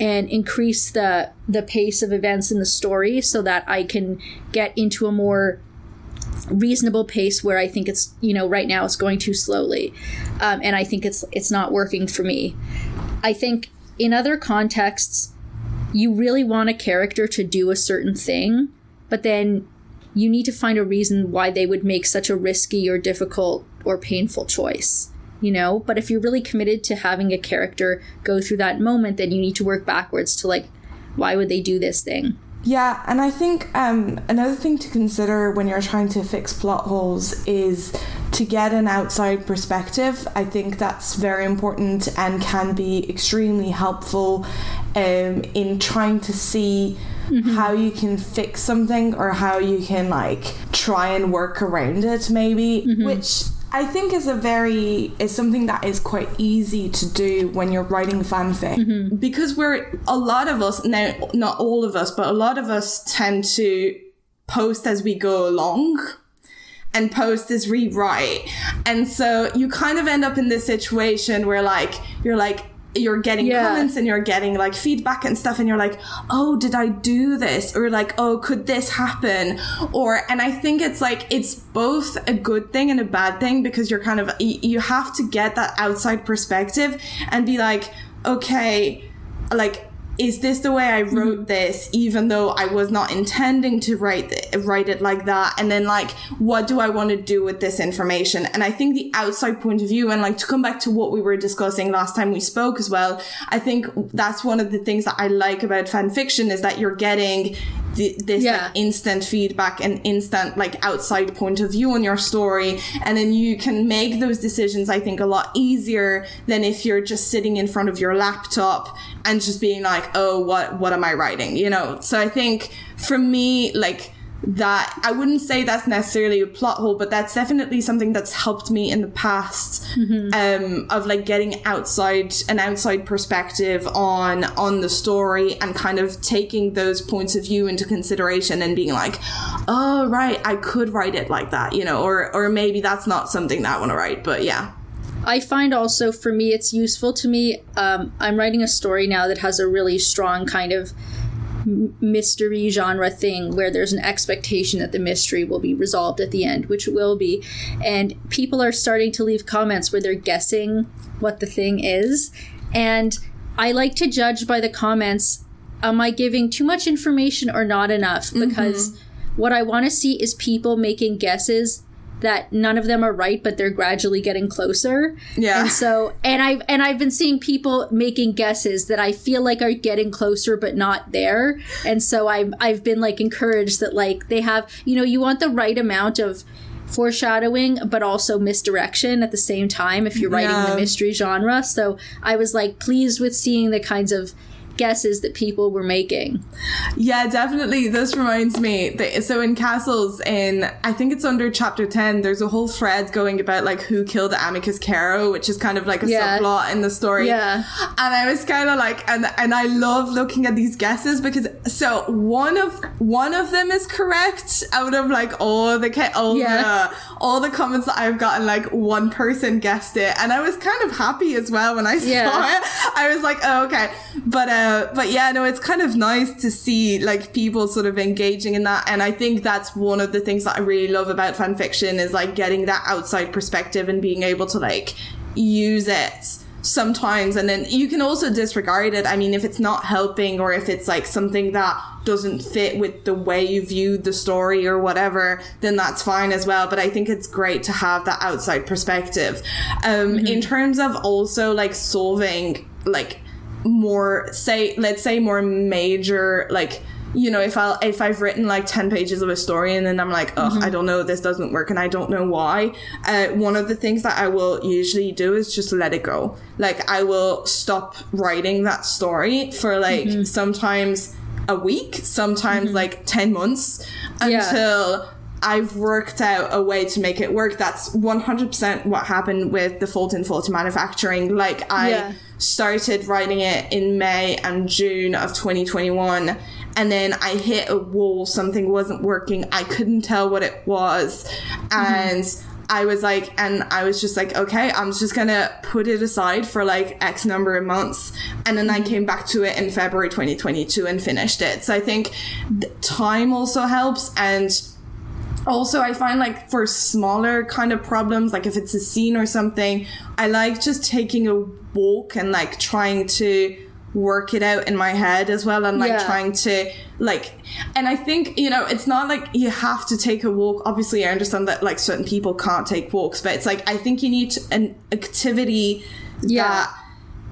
and increase the the pace of events in the story so that I can get into a more reasonable pace where I think it's you know right now it's going too slowly, um, and I think it's it's not working for me. I think in other contexts, you really want a character to do a certain thing, but then you need to find a reason why they would make such a risky or difficult or painful choice you know? But if you're really committed to having a character go through that moment then you need to work backwards to like why would they do this thing?
Yeah and i think um, another thing to consider when you're trying to fix plot holes is to get an outside perspective. I think that's very important and can be extremely helpful um, in trying to see mm-hmm. how you can fix something or how you can like try and work around it maybe mm-hmm. which I think is a very is something that is quite easy to do when you're writing fanfic mm-hmm. because we're a lot of us now not all of us but a lot of us tend to post as we go along and post as rewrite and so you kind of end up in this situation where like you're like you're getting yeah. comments and you're getting like feedback and stuff and you're like oh did i do this or like oh could this happen or and i think it's like it's both a good thing and a bad thing because you're kind of you have to get that outside perspective and be like okay like is this the way I wrote mm-hmm. this, even though I was not intending to write it, write it like that? And then like, what do I want to do with this information? And I think the outside point of view, and like to come back to what we were discussing last time we spoke as well, I think that's one of the things that I like about fan fiction is that you're getting this yeah. like instant feedback and instant like outside point of view on your story and then you can make those decisions i think a lot easier than if you're just sitting in front of your laptop and just being like oh what what am i writing you know so i think for me like that I wouldn't say that's necessarily a plot hole, but that's definitely something that's helped me in the past mm-hmm. um, of like getting outside an outside perspective on on the story and kind of taking those points of view into consideration and being like, oh right, I could write it like that, you know, or or maybe that's not something that I want to write, but yeah.
I find also for me it's useful to me. Um, I'm writing a story now that has a really strong kind of mystery genre thing where there's an expectation that the mystery will be resolved at the end, which it will be. And people are starting to leave comments where they're guessing what the thing is. And I like to judge by the comments am I giving too much information or not enough? Mm-hmm. Because mm-hmm. what I want to see is people making guesses that none of them are right, but they're gradually getting closer.
Yeah.
And so, and I've and I've been seeing people making guesses that I feel like are getting closer, but not there. And so I've I've been like encouraged that like they have, you know, you want the right amount of foreshadowing but also misdirection at the same time if you're writing yeah. the mystery genre so i was like pleased with seeing the kinds of guesses that people were making.
Yeah, definitely. This reminds me. That, so in Castles, in I think it's under chapter ten, there's a whole thread going about like who killed Amycus Carrow, which is kind of like a yeah. subplot in the story.
Yeah.
And I was kind of like, and and I love looking at these guesses because so one of one of them is correct out of like all the all yeah. the all the comments that I've gotten. Like one person guessed it, and I was kind of happy as well when I yeah. saw it. I was like, oh, okay, but. Uh, uh, but yeah, no, it's kind of nice to see like people sort of engaging in that. And I think that's one of the things that I really love about fan fiction is like getting that outside perspective and being able to like use it sometimes and then you can also disregard it i mean if it's not helping or if it's like something that doesn't fit with the way you view the story or whatever then that's fine as well but i think it's great to have that outside perspective um mm-hmm. in terms of also like solving like more say let's say more major like you know if i if i've written like 10 pages of a story and then i'm like oh mm-hmm. i don't know this doesn't work and i don't know why uh, one of the things that i will usually do is just let it go like i will stop writing that story for like mm-hmm. sometimes a week sometimes mm-hmm. like 10 months until yeah I've worked out a way to make it work. That's 100% what happened with the Fulton Fulton manufacturing. Like I
Yeah.
Started writing it in May and June of 2021 and then I hit a wall something wasn't working I couldn't tell what it was and I was like and I was just like okay I'm just gonna put it aside for like X number of months and then I mm-hmm. came back to it in February 2022 and finished it. So I think th- time also helps and also i find like for smaller kind of problems like if it's a scene or something i like just taking a walk and like trying to work it out in my head as well and like
Yeah.
trying to like and i think you know it's not like you have to take a walk obviously i understand that like certain people can't take walks but it's like i think you need an activity
Yeah.
that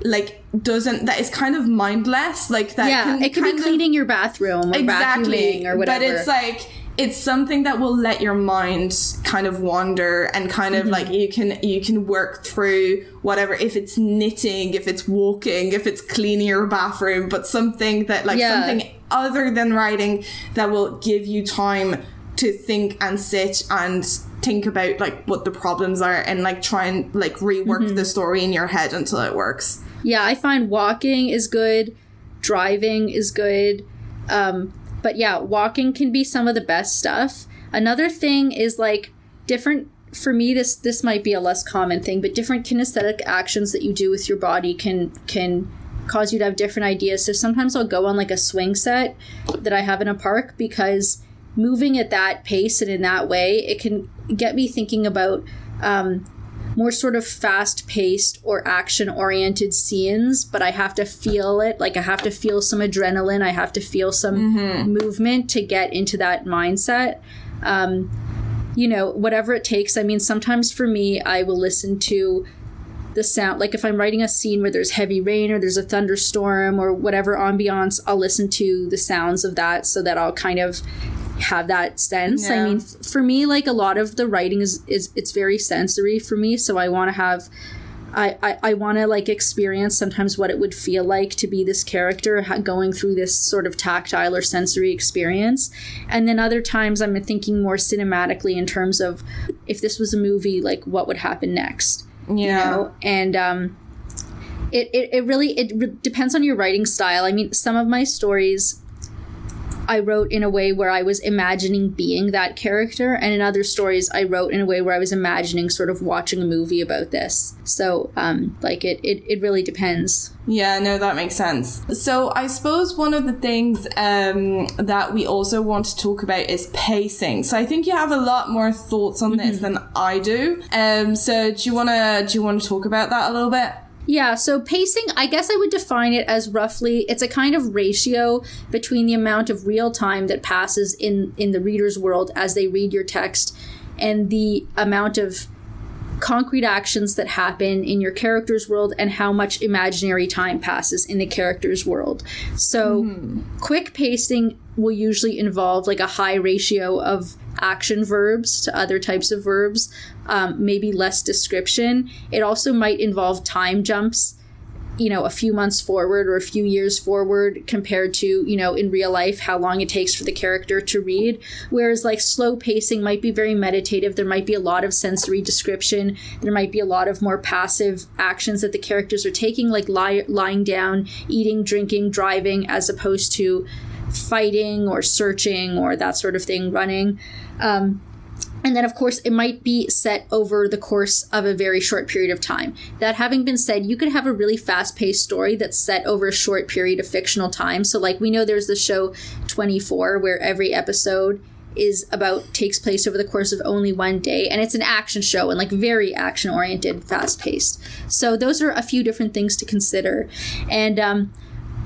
like doesn't that is kind of mindless like that
yeah, it could be
kind of-
cleaning your bathroom or vacuuming or whatever.
but it's like it's something that will let your mind kind of wander and kind
Mm-hmm.
of like you can you can work through whatever if it's knitting, if it's walking, if it's cleaning your bathroom, but something that like
Yeah.
something other than writing that will give you time to think and sit and think about like what the problems are and like try and like rework
Mm-hmm.
the story in your head until it works.
Yeah, I find walking is good, driving is good. Um, but yeah, walking can be some of the best stuff. Another thing is like different for me this this might be a less common thing, but different kinesthetic actions that you do with your body can can cause you to have different ideas. So sometimes I'll go on like a swing set that I have in a park because moving at that pace and in that way, it can get me thinking about um, more sort of fast paced or action oriented scenes, but I have to feel it. Like I have to feel some adrenaline. I have to feel some movement to get into that mindset. Um, you know, whatever it takes. I mean, sometimes for me, I will listen to the sound. Like if I'm writing a scene where there's heavy rain or there's a thunderstorm or whatever ambiance, I'll listen to the sounds of that so that I'll kind of have that sense. I mean, f- for me, like a lot of the writing is, is it's very sensory for me. So I want to have, I, I, I want to like experience sometimes what it would feel like to be this character ha- going through this sort of tactile or sensory experience. And then other times I'm thinking more cinematically in terms of if this was a movie, like what would happen next
Yeah.
know? and um it, it, it really it re- depends on your writing style i mean some of my stories i wrote in a way where i was imagining being that character and in other stories i wrote in a way where i was imagining sort of watching a movie about this so um like it it, it really depends
Yeah, no, that makes sense. So I suppose one of the things um, that we also want to talk about is pacing. So I think you have a lot more thoughts on this than I do. Um, so do you wanna do you want to talk about that a little bit?
Yeah, so pacing, I guess I would define it as roughly it's a kind of ratio between the amount of real time that passes in in the reader's world as they read your text and the amount of concrete actions that happen in your character's world and how much imaginary time passes in the character's world. So, mm-hmm. quick pacing will usually involve like a high ratio of action verbs to other types of verbs, um, maybe less description. It also might involve time jumps you know a few months forward or a few years forward compared to you know in real life how long it takes for the character to read. Whereas like slow pacing might be very meditative. There might be a lot of sensory description. There might be a lot of more passive actions that the characters are taking like lie, lying down eating drinking driving as opposed to fighting or searching or that sort of thing running. Um, and then, of course, it might be set over the course of a very short period of time. That having been said, you could have a really fast paced story that's set over a short period of fictional time. So, like, we know there's the show 24, where every episode is about takes place over the course of only one day and it's an action show and like very action oriented fast paced so those are a few different things to consider and um,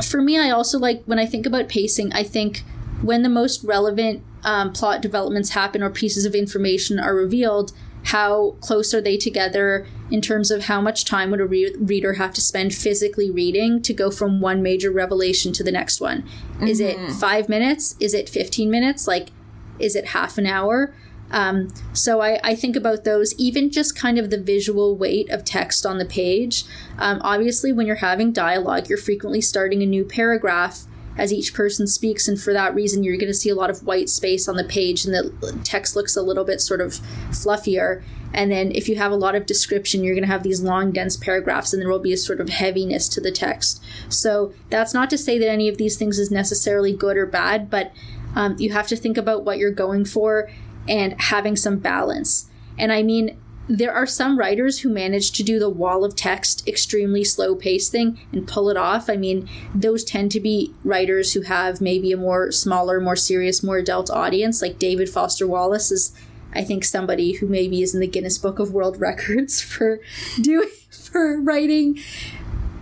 for me i also like when i think about pacing i think when the most relevant um, plot developments happen or pieces of information are revealed, how close are they together in terms of how much time would a re- reader have to spend physically reading to go from one major revelation to the next one? Is it five minutes? Is it 15 minutes? Like, is it half an hour? Um, so I, I think about those, even just kind of the visual weight of text on the page. Um, obviously, when you're having dialogue, you're frequently starting a new paragraph as each person speaks. And for that reason, you're going to see a lot of white space on the page and the text looks a little bit sort of fluffier. And then if you have a lot of description, you're going to have these long, dense paragraphs, and there will be a sort of heaviness to the text. So that's not to say that any of these things is necessarily good or bad, but um, you have to think about what you're going for and having some balance. And I mean, there are some writers who manage to do the wall of text extremely slow paced thing and pull it off. I mean, those tend to be writers who have maybe a more smaller, more serious, more adult audience. Like David Foster Wallace is, I think, somebody who maybe is in the Guinness Book of World Records for doing for writing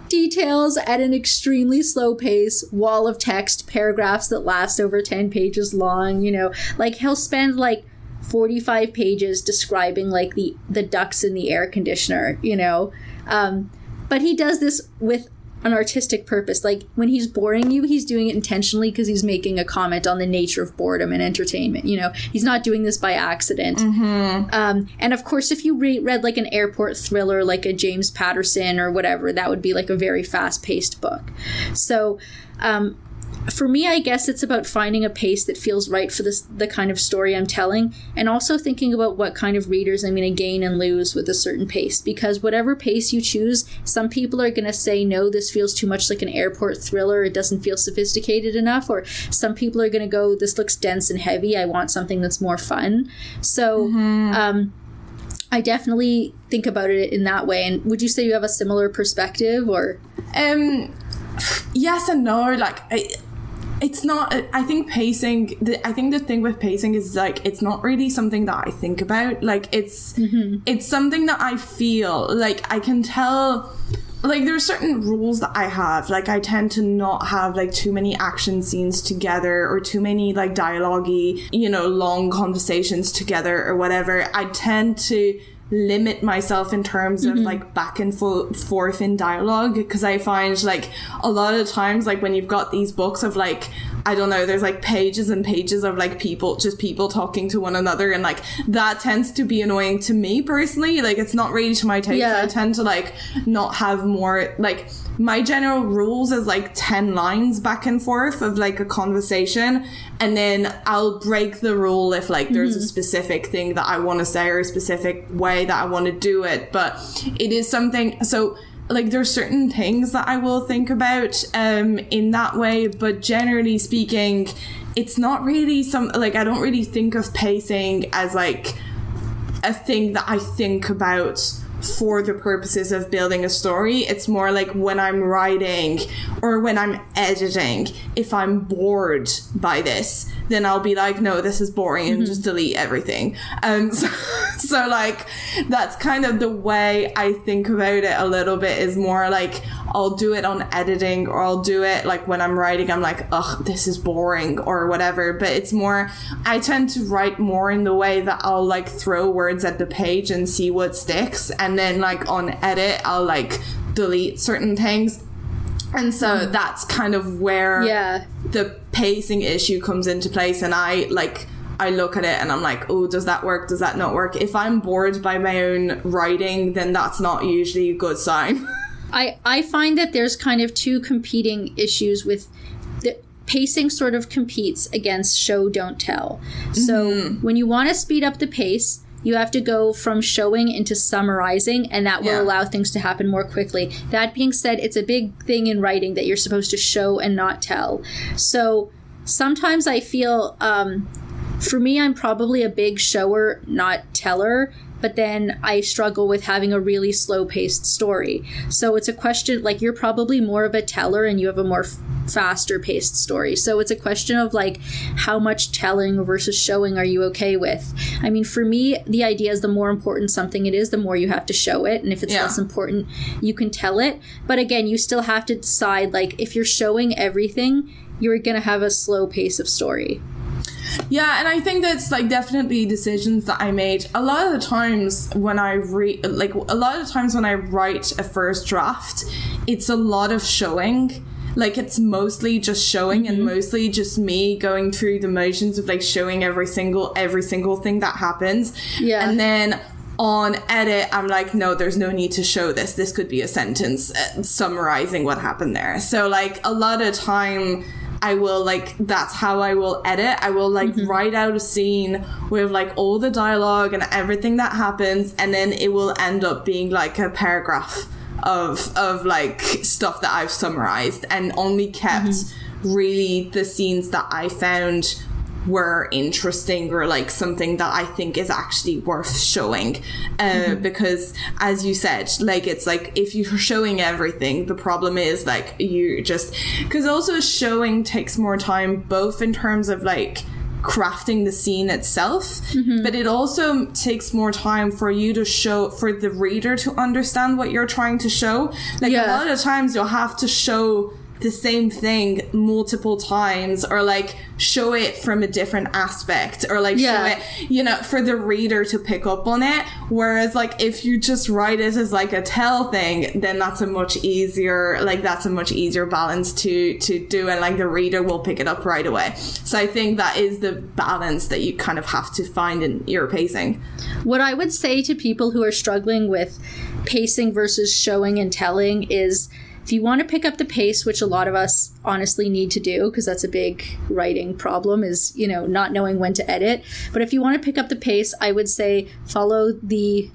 details at an extremely slow pace, wall of text, paragraphs that last over 10 pages long, you know, like he'll spend like 45 pages describing like the the ducts in the air conditioner you know? Um, but he does this with an artistic purpose. Like when he's boring you he's doing it intentionally because he's making a comment on the nature of boredom and entertainment you know? He's not doing this by accident.
Mm-hmm.
um, and of course if you re- read like an airport thriller like a james patterson or whatever that would be like a very fast-paced book. So um, for me, I guess it's about finding a pace that feels right for this the kind of story I'm telling, and also thinking about what kind of readers I'm going to gain and lose with a certain pace. Because whatever pace you choose, some people are going to say, "No, this feels too much like an airport thriller. It doesn't feel sophisticated enough." Or some people are going to go, "This looks dense and heavy. I want something that's more fun." So. Um, I definitely think about it in that way. And would you say you have a similar perspective, or
Um, yes and no. Like, I, it's not. Uh, I think pacing. The, I think the thing with pacing is like it's not really something that I think about. Like, it's mm-hmm. it's something that I feel. Like, I can tell. Like there are certain rules that I have. Like I tend to not have like too many action scenes together or too many like dialogue you know, long conversations together or whatever. I tend to limit myself in terms of mm-hmm. like back and fo- forth in dialogue because I find like a lot of times like when you've got these books of like I don't know there's like pages and pages of like people just people talking to one another and like that tends to be annoying to me personally like it's not really to my taste
Yeah.
I tend to like not have more like my general rules is like 10 lines back and forth of like a conversation and then I'll break the rule if like there's a mm-hmm. specific thing that I want to say or a specific way that I want to do it but it is something so like there's certain things that I will think about um in that way but generally speaking it's not really some like I don't really think of pacing as like a thing that I think about for the purposes of building a story. It's more like when I'm writing or when I'm editing, if I'm bored by this, then I'll be like, no, this is boring and just delete everything. Um, so, so like that's kind of the way I think about it a little bit is more like I'll do it on editing or I'll do it like when I'm writing, I'm like, ugh, this is boring or whatever. But it's more, I tend to write more in the way that I'll like throw words at the page and see what sticks. And then like on edit, I'll like delete certain things. And so mm. that's kind of where
yeah,
the pacing issue comes into place and I like I look at it and I'm like, oh, does that work? Does that not work? If I'm bored by my own writing, then that's not usually a good sign.
I I find that there's kind of two competing issues with the pacing sort of competes against show don't tell. So when you want to speed up the pace, you have to go from showing into summarizing and that will
Yeah.
allow things to happen more quickly. That being said, it's a big thing in writing that you're supposed to show and not tell. So sometimes I feel um for me, I'm probably a big shower, not teller, but then I struggle with having a really slow paced story. So it's a question like you're probably more of a teller and you have a more f- faster paced story. So it's a question of like how much telling versus showing are you okay with? I mean, for me, the idea is the more important something it is, the more you have to show it. And if it's
Yeah.
less important, you can tell it. But again, you still have to decide like if you're showing everything, you're going to have a slow pace of story.
Yeah, and I think that's like definitely decisions that I made. A lot of the times when I read, like a lot of the times when I write a first draft, it's a lot of showing. Like it's mostly just showing and mostly just me going through the motions of like showing every single every single thing that happens.
Yeah.
And then on edit, I'm like, no, there's no need to show this. This could be a sentence uh, summarizing what happened there. So like a lot of time I will like that's how I will edit. I will like mm-hmm. write out a scene with like all the dialogue and everything that happens, and then it will end up being like a paragraph of of like stuff that I've summarized and only kept mm-hmm. really the scenes that I found were interesting or like something that I think is actually worth showing. Uh, Because as you said, like it's like if you're showing everything, the problem is like you just because also showing takes more time, both in terms of like crafting the scene itself, but it also takes more time for you to show for the reader to understand what you're trying to show. Like a lot of times you'll have to show the same thing multiple times or like show it from a different aspect or like
Yeah.
show it you know for the reader to pick up on it. Whereas like if you just write it as like a tell thing then that's a much easier like that's a much easier balance to to do and like the reader will pick it up right away. So i think that is the balance that you kind of have to find in your pacing.
What I would say to people who are struggling with pacing versus showing and telling is if you want to pick up the pace, which a lot of us honestly need to do, because that's a big writing problem, is, you know, not knowing when to edit. But if you want to pick up the pace, I would say follow the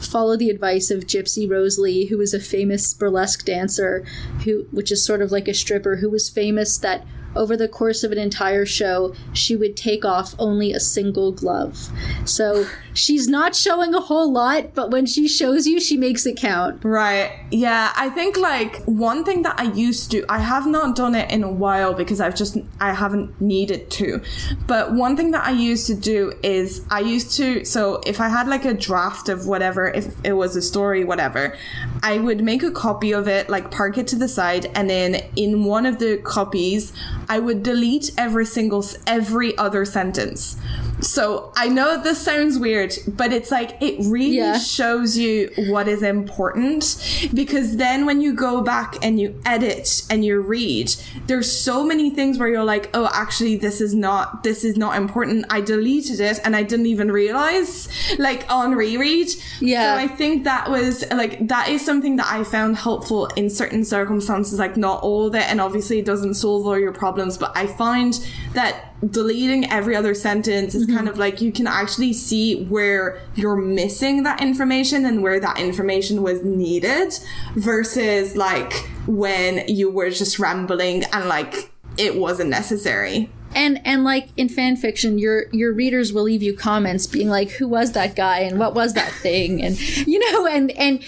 follow the advice of Gypsy Rose Lee, who was a famous burlesque dancer, who which is sort of like a stripper, who was famous that over the course of an entire show, she would take off only a single glove. So she's not showing a whole lot, but when she shows you, she makes it count.
Right. Yeah. I think like one thing that I used to, I have not done it in a while because I've just, I haven't needed to. But one thing that I used to do is I used to, so if I had like a draft of whatever, if it was a story, whatever, I would make a copy of it, like park it to the side, and then in one of the copies, I would delete every single, every other sentence. So I know this sounds weird, but it's like it really
Yeah.
shows you what is important because then when you go back and you edit and you read there's so many things where you're like oh actually this is not this is not important i deleted it and i didn't even realize like on reread
Yeah.
so i think that was like that is something that i found helpful in certain circumstances like not all of it and obviously it doesn't solve all your problems but i find that deleting every other sentence is kind mm-hmm. of like you can actually see where you're missing that information and where that information was needed versus like when you were just rambling and like it wasn't necessary.
And and like in fan fiction, your your readers will leave you comments being like, "Who was that guy? and what was that thing?" And you know, and and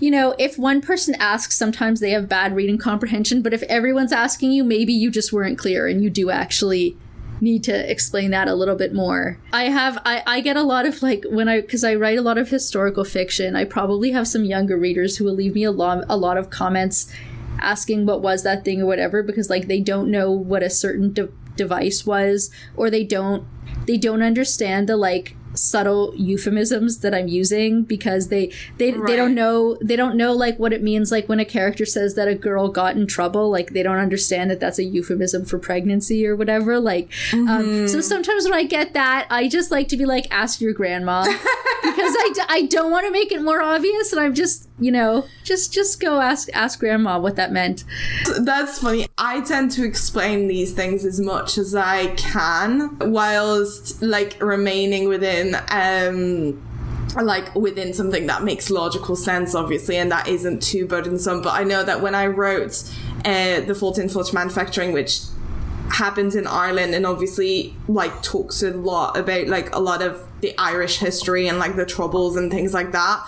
you know, if one person asks, sometimes they have bad reading comprehension. But if everyone's asking you, maybe you just weren't clear, and you do actually need to explain that a little bit more. I have I, I get a lot of like when I because I write a lot of historical fiction, I probably have some younger readers who will leave me a lot a lot of comments asking what was that thing or whatever because like they don't know what a certain de- device was or they don't they don't understand the like subtle euphemisms that I'm using because they they, they don't know they don't know like what it means like when a character says that a girl got in trouble like they don't understand that that's a euphemism for pregnancy or whatever like um, so sometimes when I get that I just like to be like ask your grandma. Because I, d- I don't want to make it more obvious and I'm just you know just just go ask ask grandma what that meant
That's funny. I tend to explain these things as much as I can whilst like remaining within um like within something that makes logical sense obviously and that isn't too burdensome but i know that when i wrote uh, the fulton flush manufacturing which happens in ireland and obviously like talks a lot about like a lot of the irish history and like the troubles and things like that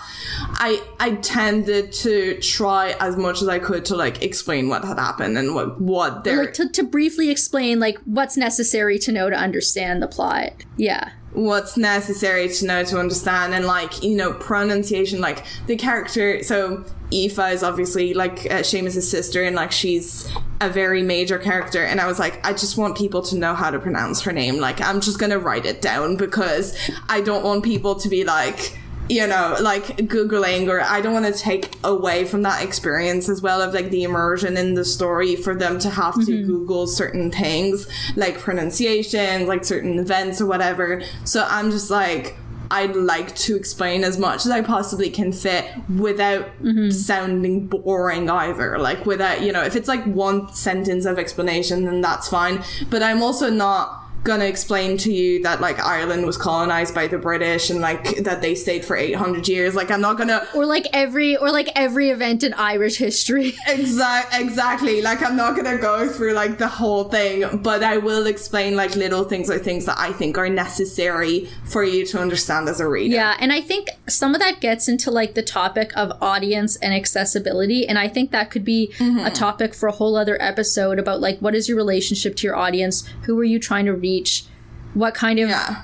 i i tended to try as much as i could to like explain what had happened and what what their
like to, to briefly explain like what's necessary to know to understand the plot. Yeah
what's necessary to know to understand and like you know pronunciation like the character so Aoife is obviously like uh, Seamus's sister and like she's a very major character and I was like I just want people to know how to pronounce her name. Like I'm just gonna write it down because I don't want people to be like you know like googling or I don't want to take away from that experience as well of like the immersion in the story for them to have to mm-hmm. google certain things like pronunciation like certain events or whatever so I'm just like I'd like to explain as much as I possibly can fit without mm-hmm. sounding boring either. Like without, you know, if it's like one sentence of explanation, then that's fine. But I'm also not gonna explain to you that like Ireland was colonized by the British and like that they stayed for 800 years. Like I'm not gonna
Or like every or like every event in Irish history.
Exactly, exactly like I'm not gonna go through like the whole thing, but I will explain like little things or things that I think are necessary for you to understand as a reader.
Yeah, and I think some of that gets into like the topic of audience and accessibility. And I think that could be mm-hmm. a topic for a whole other episode about like what is your relationship to your audience? Who are you trying to reach? What kind of
Yeah.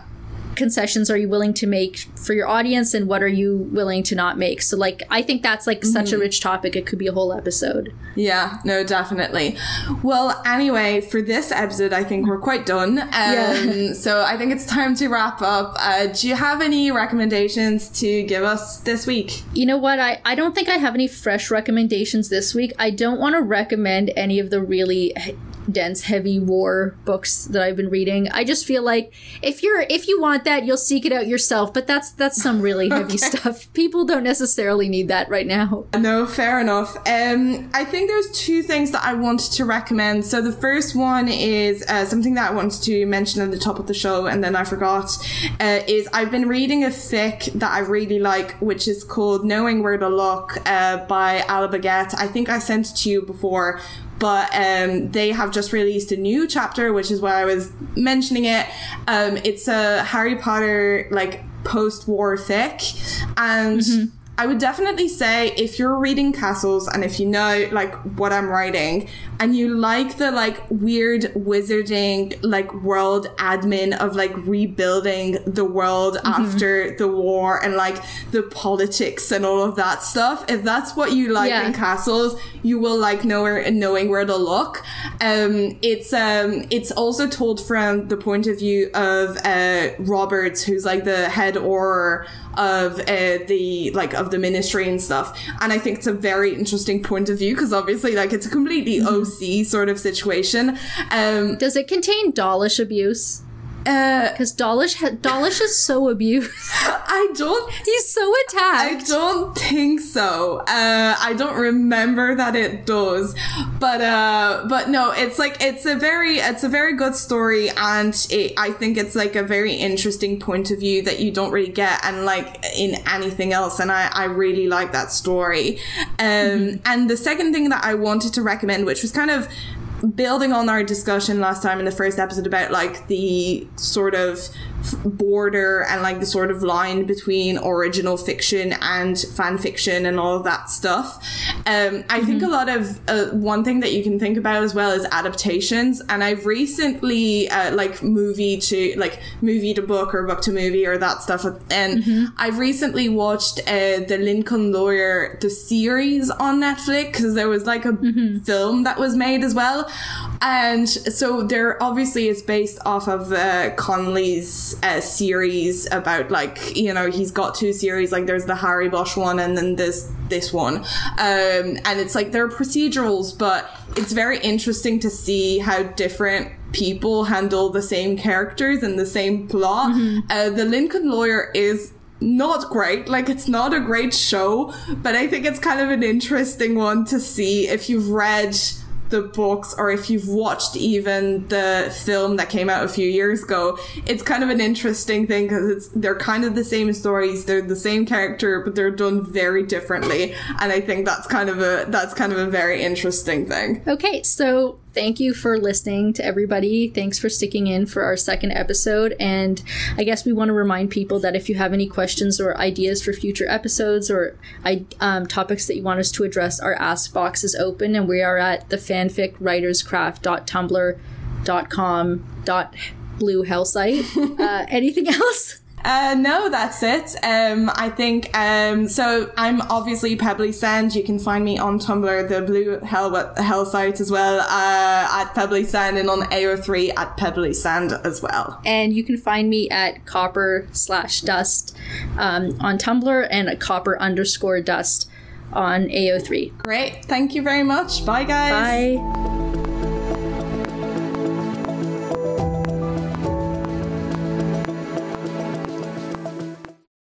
concessions are you willing to make for your audience and what are you willing to not make? So like I think that's like such a rich topic. It could be a whole episode.
Yeah, no, definitely. Well, anyway, for this episode, I think we're quite done. Um,
Yeah.
So I think it's time to wrap up. Uh, do you have any recommendations to give us this week?
You know what? I, I don't think I have any fresh recommendations this week. I don't want to recommend any of the really dense heavy war books that I've been reading. I just feel like if you're if you want that, you'll seek it out yourself, but that's that's some really heavy stuff. People don't necessarily need that right now.
No, fair enough. Um, I think there's two things that I wanted to recommend. So the first one is uh, something that I wanted to mention at the top of the show, and then I forgot. Uh, is I've been reading a fic that I really like, which is called "Knowing Where to Look" uh, by Ala Baguette. I think I sent it to you before. But um, they have just released a new chapter, which is why I was mentioning it. Um, it's a Harry Potter like post-war fic, and I would definitely say if you're reading Castles and if you know like what I'm writing and you like the like weird wizarding like world admin of like rebuilding the world after the war and like the politics and all of that stuff, if that's what you like
Yeah.
in Castles, you will like nowhere knowing where to look. Um, it's um, it's also told from the point of view of uh, Robards, who's like the head or of uh, the like of the ministry and stuff. And I think it's a very interesting point of view because obviously like it's a completely OC sort of situation. Um,
Does it contain Dawlish abuse?
Uh,
Because Dawlish ha- Dawlish is so abused.
I don't
He's so attacked.
I don't think so. Uh, I don't remember that it does, but uh, but no, it's like it's a very it's a very good story, and it, I think it's like a very interesting point of view that you don't really get, and like in anything else, and I I really like that story. Um, and the second thing that I wanted to recommend, which was kind of building on our discussion last time in the first episode about like the sort of border and like the sort of line between original fiction and fan fiction and all of that stuff. Um i think a lot of uh, one thing that you can think about as well is adaptations. And i've recently uh, like movie to like movie to book or book to movie or that stuff. And i've recently watched uh, the lincoln lawyer the series on netflix because there was like a film that was made as well. And so there obviously is based off of uh, Connolly's uh, series about like you know he's got two series like there's the Harry Bosch one and then there's this one. Um, and it's like they're procedurals but it's very interesting to see how different people handle the same characters and the same plot. Uh, the Lincoln lawyer is not great. Like it's not a great show, but I think it's kind of an interesting one to see if you've read the books or if you've watched even the film that came out a few years ago. It's kind of an interesting thing because it's they're kind of the same stories, they're the same character, but they're done very differently. And I think that's kind of a that's kind of a very interesting thing.
Okay, so thank you for listening to everybody. Thanks for sticking in for our second episode. And I guess we want to remind people that if you have any questions or ideas for future episodes or um, topics that you want us to address, our Ask box is open and we are at the fanficwriterscraft.tumblr.com blue hell site. uh, anything else?
Uh, no, that's it. Um, I think, um, so I'm obviously Pebbly Sand. You can find me on Tumblr, the Blue Hell, Hell site as well, uh, at Pebbly Sand and on AO3 at Pebbly Sand as well.
And you can find me at copper slash dust um, on Tumblr and at copper underscore dust on AO3.
Great. Thank you very much. Bye, guys.
Bye.